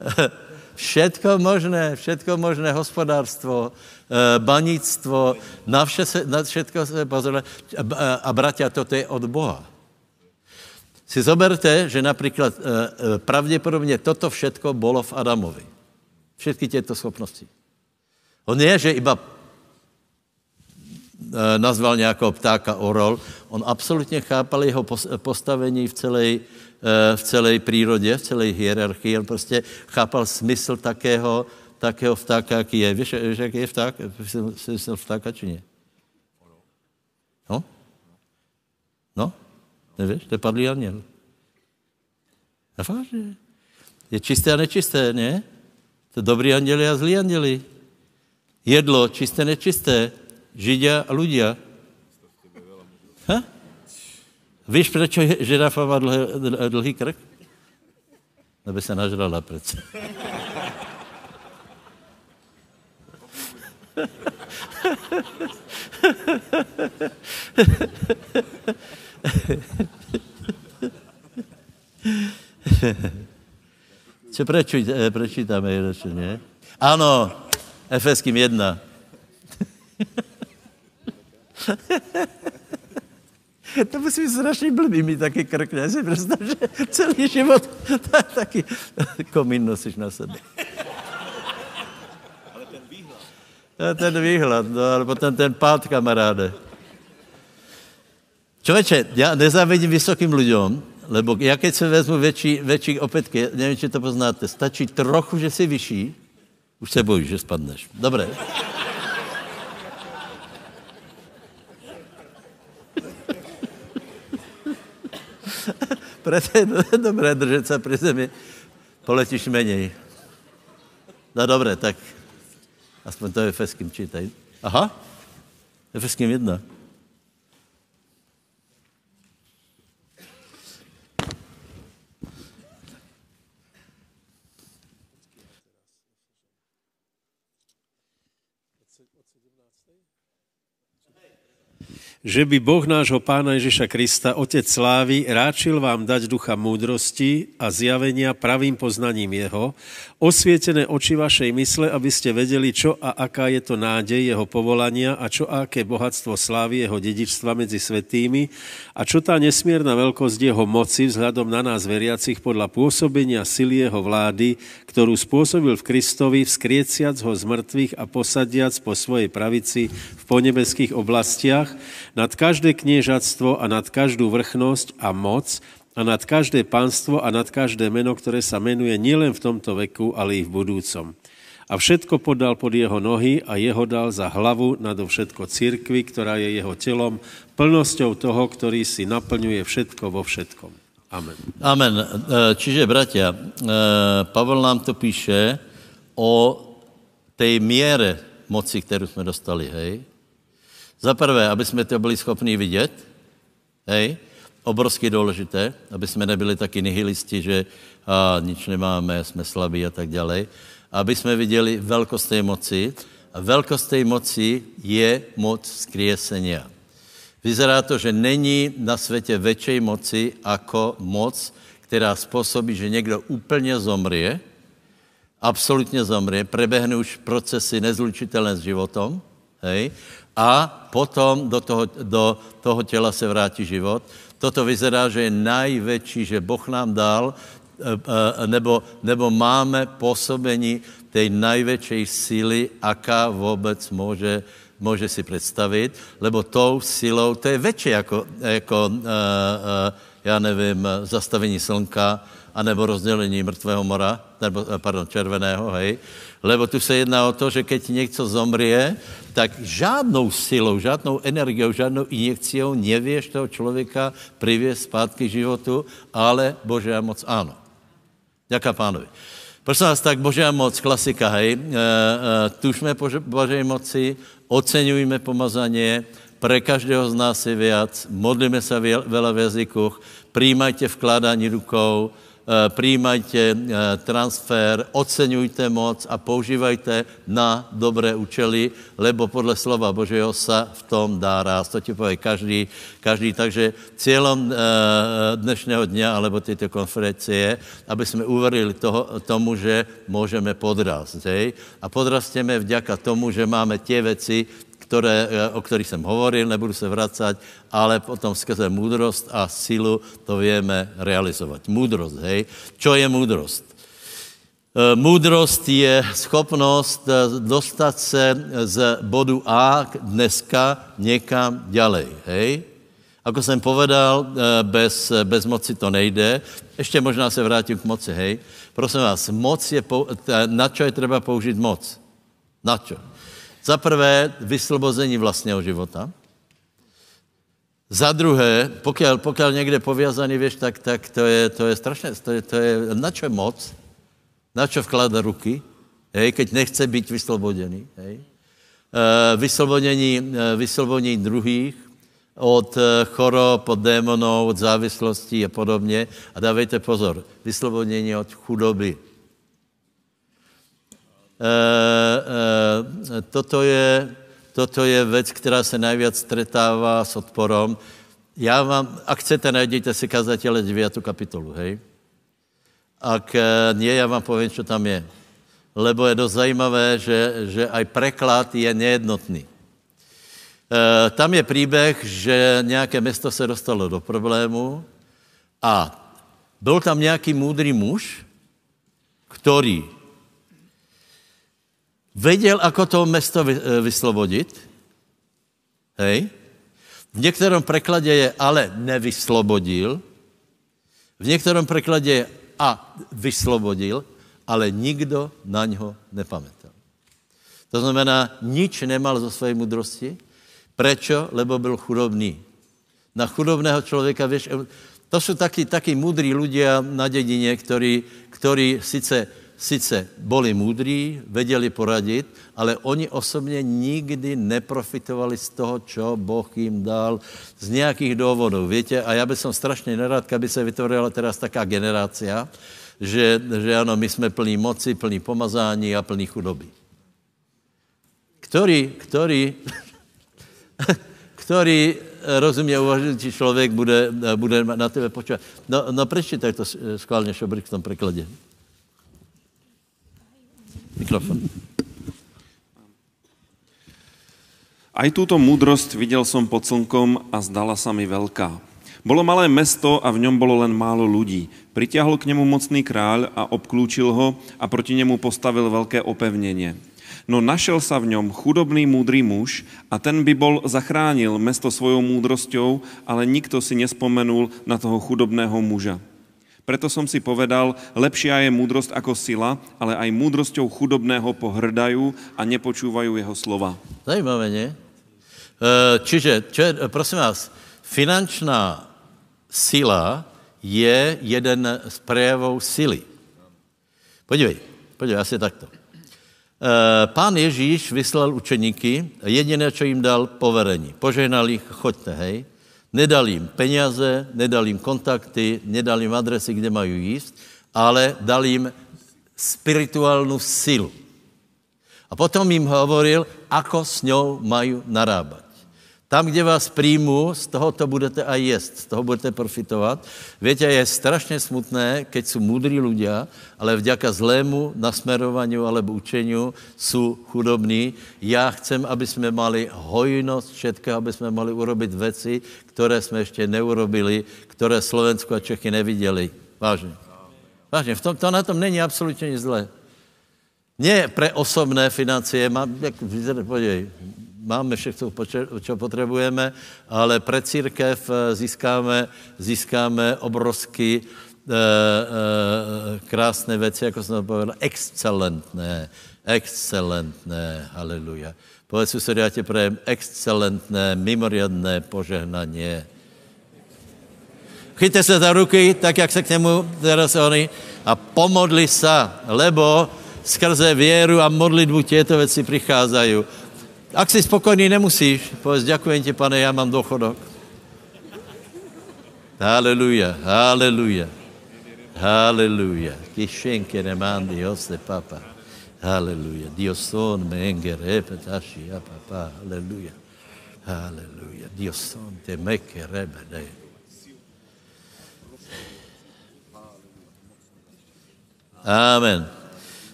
všetko možné, všetko možné, hospodárstvo, eh, banictvo, na, vše se, na všetko se pozoruje. A, a bratia, toto je od Boha si zoberte, že například e, e, pravděpodobně toto všetko bylo v Adamovi. Všetky těto schopnosti. On je, že iba e, nazval nějakého ptáka orol, on absolutně chápal jeho postavení v celé, v celé přírodě, v celé hierarchii. On prostě chápal smysl takého, takého vtáka, jaký je. Víš, víš jaký je vták? Jsi vtáka, či ne? No? No? Nevíš? To je padlý aněl. A vážně. Je čisté a nečisté, ne? To dobrý anděli a zlí anděli. Jedlo, čisté, nečisté. Židia a ľudia. Ha? Víš, proč žirafa má dlhý, dlhý krk? Aby se nažrala přece. Co prečítáme, prečítáme ještě, ne? Ano, Efeským 1. to musí být strašně blbý mít taky krk, ne? Si představ, že celý život taky komín nosíš na sebe. Ale ten výhled. Ten výhled, no, ale potom ten pád, kamaráde. Člověče, já nezávidím vysokým lidem, lebo já keď se vezmu větší, větší opětky, nevím, či to poznáte, stačí trochu, že jsi vyšší, už se bojíš, že spadneš. Dobré. Proto je dobré držet se při zemi, poletíš méně. No dobré, tak aspoň to je Efeským čítaj. Aha, Efeským jedna. 17. že by Boh nášho Pána Ježiša Krista, Otec slávy, ráčil vám dať ducha múdrosti a zjavenia pravým poznaním Jeho, osvietené oči vašej mysle, aby ste vedeli, čo a aká je to nádej Jeho povolania a čo a aké bohatstvo slávy Jeho dedičstva medzi svetými a čo tá nesmierna veľkosť Jeho moci vzhľadom na nás veriacich podľa pôsobenia sily Jeho vlády, ktorú spôsobil v Kristovi, vzkrieciac ho z mŕtvych a posadiac po svojej pravici v ponebeských oblastiach, nad každé kniežatstvo a nad každú vrchnosť a moc a nad každé pánstvo a nad každé meno, ktoré sa menuje nielen v tomto veku, ale i v budúcom. A všetko podal pod jeho nohy a jeho dal za hlavu nadovšetko církvi, ktorá je jeho telom, plnosťou toho, ktorý si naplňuje všetko vo všetkom. Amen. Amen. E, čiže, bratia, e, Pavel nám to píše o tej miere moci, kterou jsme dostali, hej? Za prvé, aby jsme to byli schopni vidět, hej, obrovsky důležité, aby jsme nebyli taky nihilisti, že a, nič nemáme, jsme slabí a tak dále. Aby jsme viděli velkost té moci. A velkost té moci je moc skriesenia. Vyzerá to, že není na světě větší moci jako moc, která způsobí, že někdo úplně zomrie, absolutně zomrie, prebehne už procesy nezlučitelné s životom, hej, a potom do toho, do toho těla se vrátí život. Toto vyzerá, že je největší, že Boh nám dal, eh, eh, nebo, nebo máme působení té největší síly, aká vůbec může, může si představit, lebo tou silou, to je větší jako, jako eh, já nevím, zastavení slnka, anebo rozdělení mrtvého mora, nebo, pardon, červeného, hej, Lebo tu se jedná o to, že keď někdo zomrie, tak žádnou silou, žádnou energiou, žádnou injekciou nevěš toho člověka privěst zpátky životu, ale Božia moc ano. Děká pánovi. Prosím vás, tak Božia moc, klasika, hej. E, e, tušme Božej moci, oceňujeme pomazaně, pre každého z nás je viac, modlíme se veľa v jazykoch, přijímajte vkládání rukou, přijímajte eh, transfer, oceňujte moc a používajte na dobré účely, lebo podle slova Božího sa v tom dá rást. To ti pově každý, každý. Takže cílem eh, dnešného dňa alebo této konferencie je, aby jsme uverili toho, tomu, že můžeme podrast. Hej? A podrasteme vďaka tomu, že máme tie věci, které, eh, o kterých jsem hovoril, nebudu se vracet, ale potom skrze moudrost a sílu to víme realizovat. Moudrost, hej. Čo je moudrost? Eh, moudrost je schopnost eh, dostat se z bodu A dneska někam ďalej, hej. Ako jsem povedal, bez, bez moci to nejde. Ještě možná se vrátím k moci, hej. Prosím vás, moc je, na čo je třeba použít moc? Na čo? Za prvé, vyslobození vlastního života. Za druhé, pokud, pokud někde povězaný, víš, tak, tak to, je, to je strašné, to je, to je na čo moc, na čo vkládá ruky, hej, keď nechce být vyslobodený, hej. Vyslobodění, e, vyslobodění druhých od eh, chorob, od démonů, od závislostí a podobně. A dávejte pozor, vyslobodění od chudoby. E, e, toto, je, toto je věc, která se nejvíc stretává s odporom. Já vám, a chcete, najděte si kazatele 9. kapitolu, hej? Ak nie, já vám povím, co tam je. Lebo je dost zajímavé, že, že aj preklad je nejednotný. E, tam je příběh, že nějaké město se dostalo do problému a byl tam nějaký můdrý muž, který věděl, ako to město e, vyslobodit. Hej. V některém překladě je ale nevyslobodil, v některém překladě je a vyslobodil, ale nikdo na něho nepamětal. To znamená, nič nemal zo své mudrosti, Prečo? Lebo byl chudobný. Na chudobného člověka, víš, to jsou taky, taky mudrí ľudia na dedině, ktorí, ktorí sice, sice boli mudrí, vedeli poradit, ale oni osobně nikdy neprofitovali z toho, čo Boh jim dal z nějakých důvodů. Víte, a já bych strašně nerad, aby se vytvorila teraz taká generácia, že, že ano, my jsme plní moci, plní pomazání a plní chudoby. Který, který který eh, rozumně uvažující člověk bude, eh, bude na tebe počítat. No, no prečítaj to schválně šobrik v tom překladě. Mikrofon. Aj túto múdrosť videl som pod slnkom a zdala sa mi veľká. Bolo malé mesto a v ňom bolo len málo ľudí. Pritiahol k nemu mocný kráľ a obklúčil ho a proti nemu postavil veľké opevnenie. No našel sa v ňom chudobný múdrý muž a ten by bol zachránil mesto svojou múdrosťou, ale nikto si nespomenul na toho chudobného muža. Preto som si povedal, lepšia je múdrosť ako sila, ale aj múdrosťou chudobného pohrdajú a nepočúvajú jeho slova. Zajímavé, ne? E, čiže, je, prosím vás, finančná sila je jeden z prejavov sily. Podívej, podívej, asi takto. Eh, pán Ježíš vyslal učeníky jediné, co jim dal, poverení. Požehnal jich, choďte, hej. Nedal jim peněze, nedal jim kontakty, nedal jim adresy, kde mají jíst, ale dal jim spirituálnu silu. A potom jim hovoril, ako s ňou mají narábať. Tam, kde vás príjmu, z toho to budete aj jíst, z toho budete profitovat. Víte, je strašně smutné, keď jsou mudrí ľudia, ale vďaka zlému nasmerovaniu alebo učeniu jsou chudobní. Já chcem, aby jsme mali hojnost všetkého, aby jsme mali urobit věci, které jsme ještě neurobili, které Slovensko a Čechy neviděli. Vážně. Vážně, v tom, to na tom není absolutně nic zlé. Ne pre osobné financie, mám, jak, podívej, máme všechno, co potřebujeme, ale pre církev eh, získáme, získáme obrovsky e, e, krásné věci, jako jsem povedal, excelentné, excelentné, haleluja. Povedz sused, já tě prajem excelentné, mimoriadné požehnaně. Chyťte se za ruky, tak jak se k němu teraz oni, a pomodli se, lebo skrze věru a modlitbu těto věci přicházají. Ak jsi spokojný, nemusíš. Povedz, děkuji ti, pane, já mám dochodok. Haleluja, haleluja, haleluja. Kishenke ne mandi oste papa. Haleluja. Dios son me engere petashi ya papa. Haleluja. Haleluja. Dios son te meke rebede. Amen.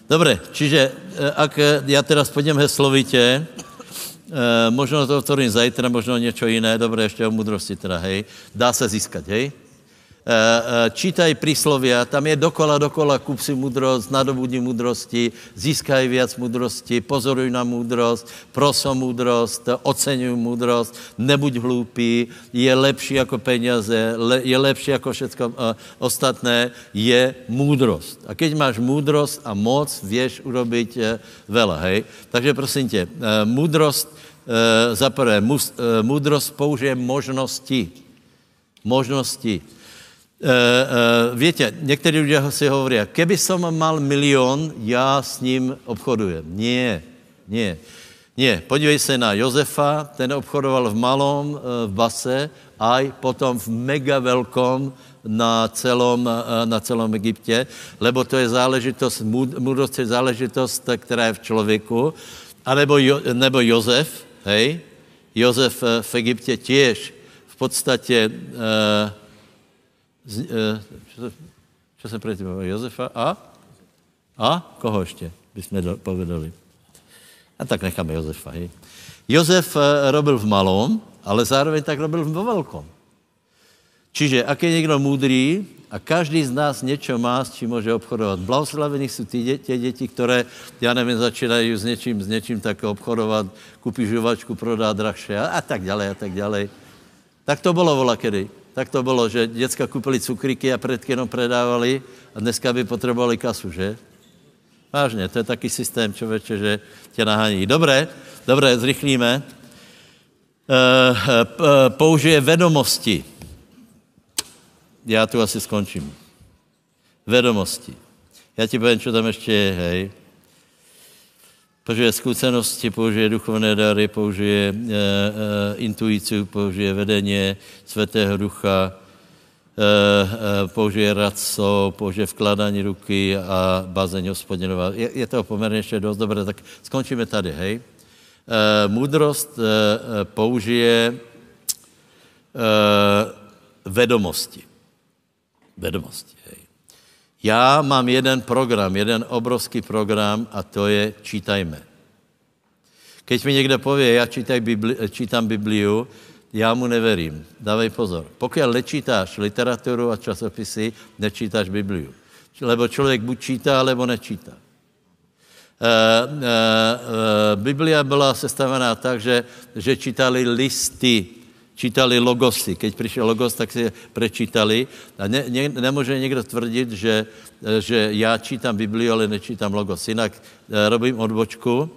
Dobre, čiže eh, ak ja teraz půjdem heslovitě, možno to otvorím zajtra, možno něco jiné, dobré, ještě o mudrosti teda, hej. Dá se získat, hej. E, e, čítaj príslovia, tam je dokola, dokola, kup si mudrost, nadobudni mudrosti, získaj viac mudrosti, pozoruj na mudrost, proso mudrost, oceňuj mudrost, nebuď hloupý, je lepší jako peněze, je lepší jako všechno uh, ostatné, je múdrost. A keď máš múdrost a moc, věš urobit uh, vela, hej. Takže prosím tě, múdrost, uh, za prvé, múdrost použije možnosti. Možnosti. Uh, uh, víte, někteří lidé si hovorí, keby som mal milion, já s ním obchodujem. Nie, nie. Ne, podívej se na Josefa, ten obchodoval v malom, eh, v base, a potom v mega velkom na celom, eh, na celom Egyptě, lebo to je záležitost, moudrost je záležitost, která je v člověku, anebo jo, nebo Jozef, hej, Jozef eh, v Egyptě těž v podstatě, uh, čo, čo se předtím Jozefa a? A? Koho ještě bychom povedali? A tak necháme Josefa. Hej. Jozef eh, robil v malom, ale zároveň tak robil v velkom. Čiže, ak je někdo můdrý a každý z nás něco má, s čím může obchodovat. Blahoslavení jsou ty děti, děti, které, já nevím, začínají s něčím, s něčím tak obchodovat, kupí žuvačku, prodá drahše a, a tak dále, a tak dále. Tak to bylo vola kedy. Tak to bylo, že děcka kupili cukriky a předky jenom predávali a dneska by potřebovali kasu, že? Vážně, to je taky systém, člověče, že tě nahání. Dobré, dobré, zrychlíme. E, použije vedomosti. Já tu asi skončím. Vedomosti. Já ti povím, co tam ještě je, hej. Použije zkušenosti, použije duchovné dary, použije e, e, intuici, použije vedení svatého ducha, Eh, eh, použije radco, použije vkladání ruky a bazeň hospodinová. Je, je to poměrně ještě dost dobré, tak skončíme tady, hej. E, moudrost e, použije e, vedomosti. Vedomosti. Já mám jeden program, jeden obrovský program a to je čítajme. Keď mi někdo pově, já čítaj Bibli, čítám Bibliu, já mu neverím. Dávej pozor. Pokud nečítáš literaturu a časopisy, nečítáš Bibliu. Lebo člověk buď čítá, alebo nečítá. Uh, uh, uh, Biblia byla sestavená tak, že, že čítali listy, čítali logosy. Keď přišel logos, tak si prečítali. A ne, ne, nemůže někdo tvrdit, že, že já čítám Bibliu, ale nečítám logos. Jinak uh, robím odbočku.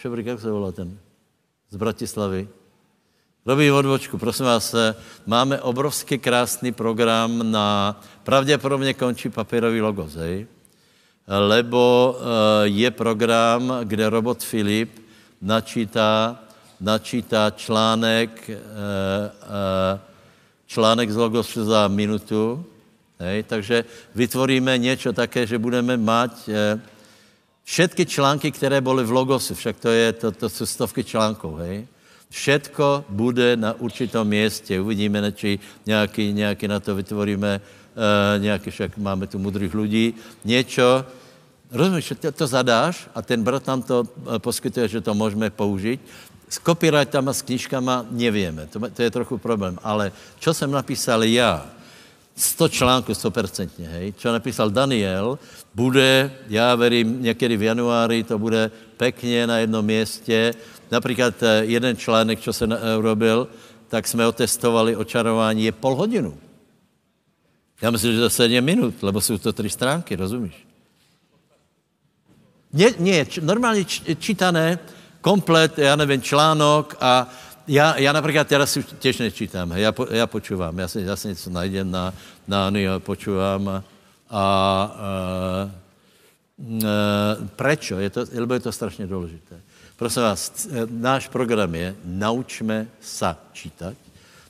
Šebrik, jak se volá ten? Z Bratislavy. Robí odbočku, prosím vás, eh, máme obrovský krásný program na, pravděpodobně končí papírový logos, hej? lebo uh, je program, kde robot Filip načítá, načítá článek, uh, uh, článek z logosu za minutu, hej? takže vytvoríme něco také, že budeme mať uh, všetky články, které byly v logosu, však to, je, to, to jsou stovky článků, hej? Všetko bude na určitom místě. Uvidíme, či nějaký, nějaký na to vytvoríme, uh, nějaký, však máme tu mudrých lidí, něco, rozumíš, to, to zadáš a ten brat nám to eh, poskytuje, že to můžeme použít. S copyrightama, s knižkama nevíme, to, to je trochu problém, ale čo jsem napísal já, 100 článků, 100%, hej, čo napísal Daniel, bude, já verím, někdy v januári to bude pekně na jednom městě, Například eh, jeden článek, co se urobil, tak jsme otestovali očarování, je pol hodinu. Já myslím, že to 7 minut, lebo jsou to tři stránky, rozumíš? Ne, ne, normálně čítané, komplet, já nevím, článok a já, já například teraz si těž nečítám, já, po, já počúvám, já si, já si něco najdem na, na a počúvám a, a, a, a prečo? Je to, lebo je to strašně důležité. Prosím vás, náš program je naučme sa čítat,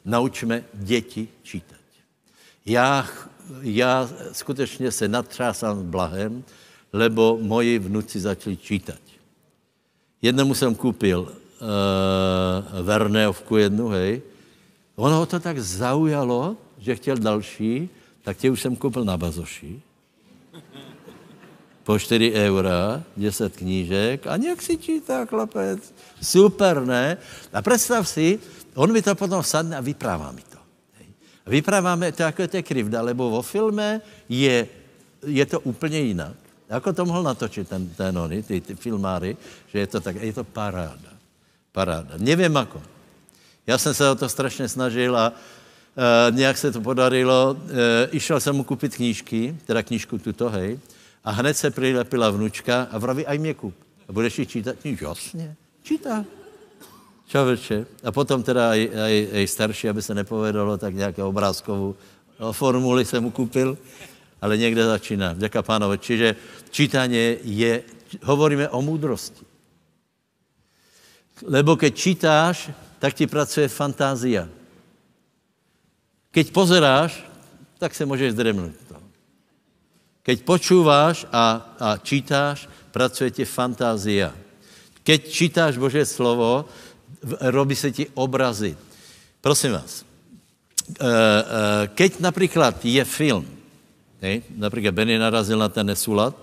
naučme děti čítat. Já, já skutečně se natřásám blahem, lebo moji vnuci začali čítat. Jednomu jsem koupil uh, Verneovku jednu, hej. Ono ho to tak zaujalo, že chtěl další, tak tě už jsem koupil na bazoši po 4 eura, 10 knížek a nějak si čítá chlapec. Super, ne? A představ si, on mi to potom sadne a vyprává mi to. Vypráváme to, jako to je krivda, lebo vo filme je, je to úplně jinak. Jako to mohl natočit ten, ten oni, ty, ty filmáry, že je to tak, je to paráda. Paráda. Nevím ako. Já jsem se o to strašně snažil a e, nějak se to podarilo. E, išel jsem mu koupit knížky, teda knížku tuto, hej, a hned se přilepila vnučka a vraví, aj mě kup. A budeš ji čítat? No, jasně, čítá. Čověče. A potom teda aj, aj, aj starší, aby se nepovedalo, tak nějaké obrázkovou formuli jsem mu koupil, ale někde začíná. Děka pánovi. Čiže čítání je, hovoríme o moudrosti. Lebo keď čítáš, tak ti pracuje fantázia. Keď pozeráš, tak se můžeš zdremnout. Keď počúváš a, a čítáš, pracuje ti fantázia. Keď čítáš Bože slovo, robí se ti obrazy. Prosím vás, eh, eh, keď například je film, ne? například Benny narazil na ten nesulad,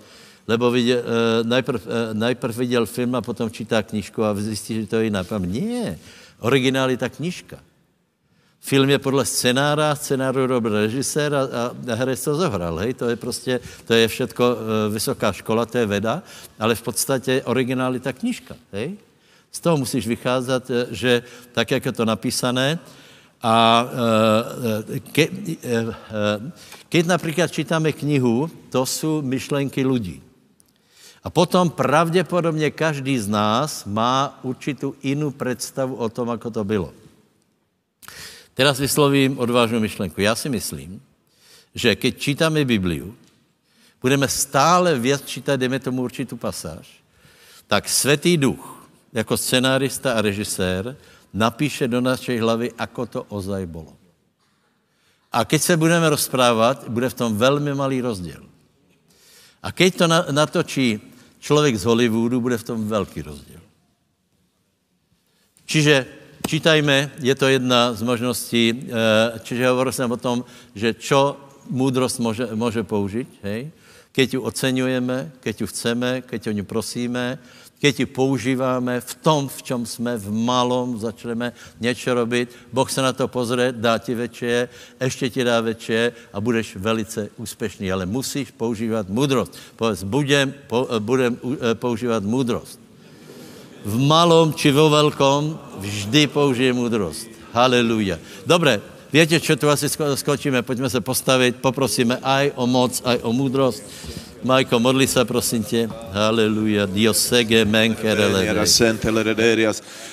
lebo viděl, eh, najprv, najprv viděl film a potom čítá knižku a zjistí, že to je jiná. Nie, originál je ta knižka. Film je podle scénára, scénáru robil režisér a, a herec to zohral, hej, to je prostě, to je všetko e, vysoká škola, to je veda, ale v podstatě originál je ta knižka, hej. Z toho musíš vycházet, e, že tak, jak je to napísané, a e, ke, e, keď například čítáme knihu, to jsou myšlenky lidí. A potom pravděpodobně každý z nás má určitou jinou představu o tom, ako to bylo. Teraz vyslovím odvážnou myšlenku. Já si myslím, že keď čítáme Bibliu, budeme stále věc čítat, jdeme tomu určitou pasáž, tak Svatý duch, jako scenárista a režisér, napíše do naší hlavy, ako to ozaj bylo. A keď se budeme rozprávat, bude v tom velmi malý rozdíl. A keď to natočí člověk z Hollywoodu, bude v tom velký rozdíl. Čiže čítajme, je to jedna z možností, eh, čiže hovoril jsem o tom, že čo můdrost může, může použít, hej? keď ju oceňujeme, keď ju chceme, keď o ňu prosíme, keď ji používáme v tom, v čem jsme, v malom, začneme něco robit, Boh se na to pozře, dá ti večer, ještě ti dá večer a budeš velice úspěšný, ale musíš používat moudrost. Povedz, budem, po, budem eh, používat moudrost v malom či vo velkom vždy použije moudrost. Haleluja. Dobré, Víte, čo tu asi skočíme? Pojďme se postavit, poprosíme aj o moc, aj o moudrost. Majko, modli se, prosím tě. Haleluja. Dios sege menkerele.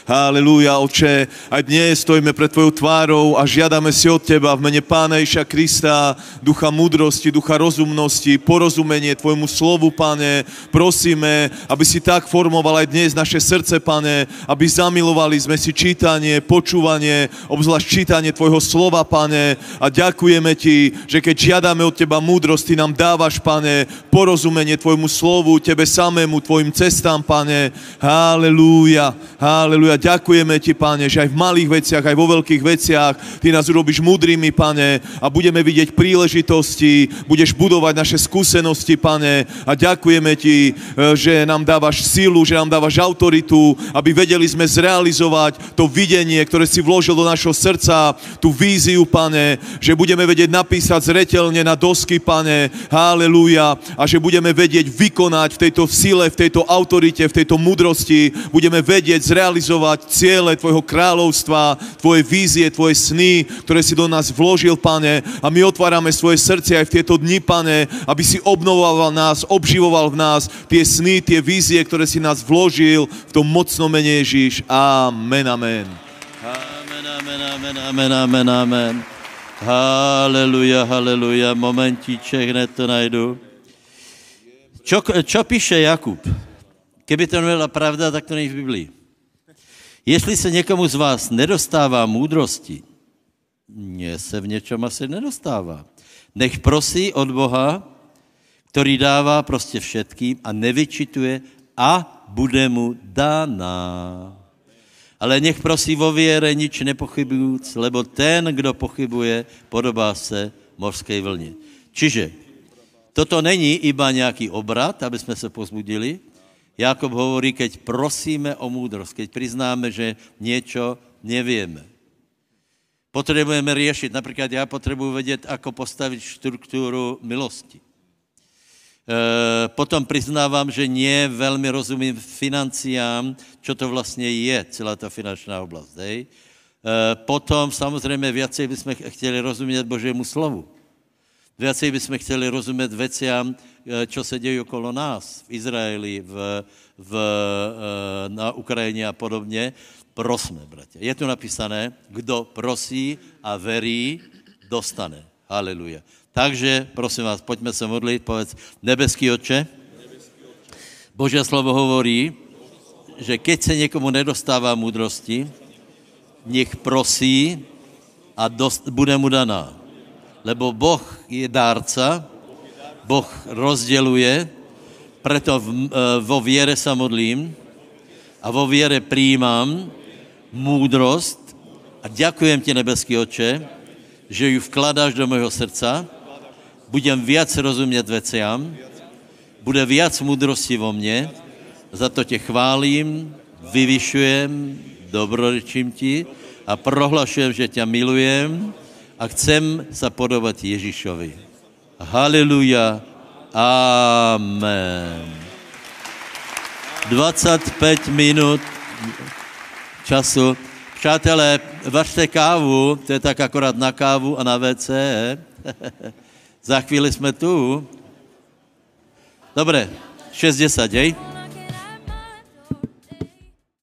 Haleluja, oče. Aj dnes stojíme pred tvojou tvárou a žiadame si od teba v mene Pána Iša Krista ducha múdrosti, ducha rozumnosti, porozumenie tvojmu slovu, pane. Prosíme, aby si tak formoval aj dnes naše srdce, pane, aby zamilovali sme si čítanie, počúvanie, obzvlášť čítanie tvojho slova, pane. A ďakujeme ti, že keď žiadame od teba múdrosť, ty nám dávaš, pane, porozumenie Tvojmu slovu, Tebe samému, Tvojim cestám, Pane. Halelúja, halelúja. Ďakujeme Ti, Pane, že aj v malých veciach, aj vo veľkých veciach Ty nás urobíš múdrymi, Pane, a budeme vidieť príležitosti, budeš budovať naše skúsenosti, Pane, a ďakujeme Ti, e, že nám dávaš sílu, že nám dávaš autoritu, aby vedeli sme zrealizovať to videnie, ktoré si vložil do našho srdca, tú víziu, Pane, že budeme vedieť napísať zretelne na dosky, Pane, halelúja, a že budeme vedieť vykonať v tejto sile, v tejto autorite, v tejto mudrosti, budeme vedieť zrealizovať ciele Tvojho kráľovstva, Tvoje vízie, Tvoje sny, ktoré si do nás vložil, Pane. A my otvárame svoje srdce aj v tieto dni, Pane, aby si obnovoval nás, obživoval v nás tie sny, tie vízie, ktoré si nás vložil v tom mocnom mene Ježíš. Amen, amen. Amen, amen, amen, amen, amen, amen. Haleluja, haleluja, momentíček, hned to najdu. Čo, čo píše Jakub? Kdyby to nebyla pravda, tak to není v Biblii. Jestli se někomu z vás nedostává moudrosti, mně se v něčem asi nedostává. Nech prosí od Boha, který dává prostě všetkým a nevyčituje a bude mu dána. Ale nech prosí vo věre nič nepochybujíc, lebo ten, kdo pochybuje, podobá se mořské vlně. Čiže Toto není iba nějaký obrat, aby jsme se pozbudili. Jakob hovorí, keď prosíme o múdrost, keď přiznáme, že něco nevíme. Potřebujeme řešit. Například já potřebuji vědět, ako postavit strukturu milosti. E, potom přiznávám, že nie velmi rozumím financiám, čo to vlastně je, celá ta finančná oblast. Hej? E, potom samozřejmě věci bychom chtěli rozumět Božímu slovu. Viacej bychom chtěli rozumět veciam, čo se dějí okolo nás, v Izraeli, v, v, eh, na Ukrajině a podobně. Prosme, bratě. Je tu napísané, kdo prosí a verí, dostane. Haleluja. Takže, prosím vás, pojďme se modlit, povedz, nebeský oče, Boží slovo hovorí, že keď se někomu nedostává moudrosti, nech prosí a dost, bude mu daná. Lebo Boh je dárca, Boh rozděluje, preto v, e, vo věre se modlím a vo věre přijímám moudrost a děkujem ti, nebeský oče, že ji vkladáš do mého srdca, budem víc rozumět veciam, bude víc moudrosti vo mně, za to tě chválím, vyvyšujem, dobrorečím ti a prohlašujem, že tě milujem a chcem se podobat Ježíšovi. Haleluja. Amen. 25 minut času. Přátelé, vařte kávu, to je tak akorát na kávu a na WC. Za chvíli jsme tu. Dobré, 60, hej?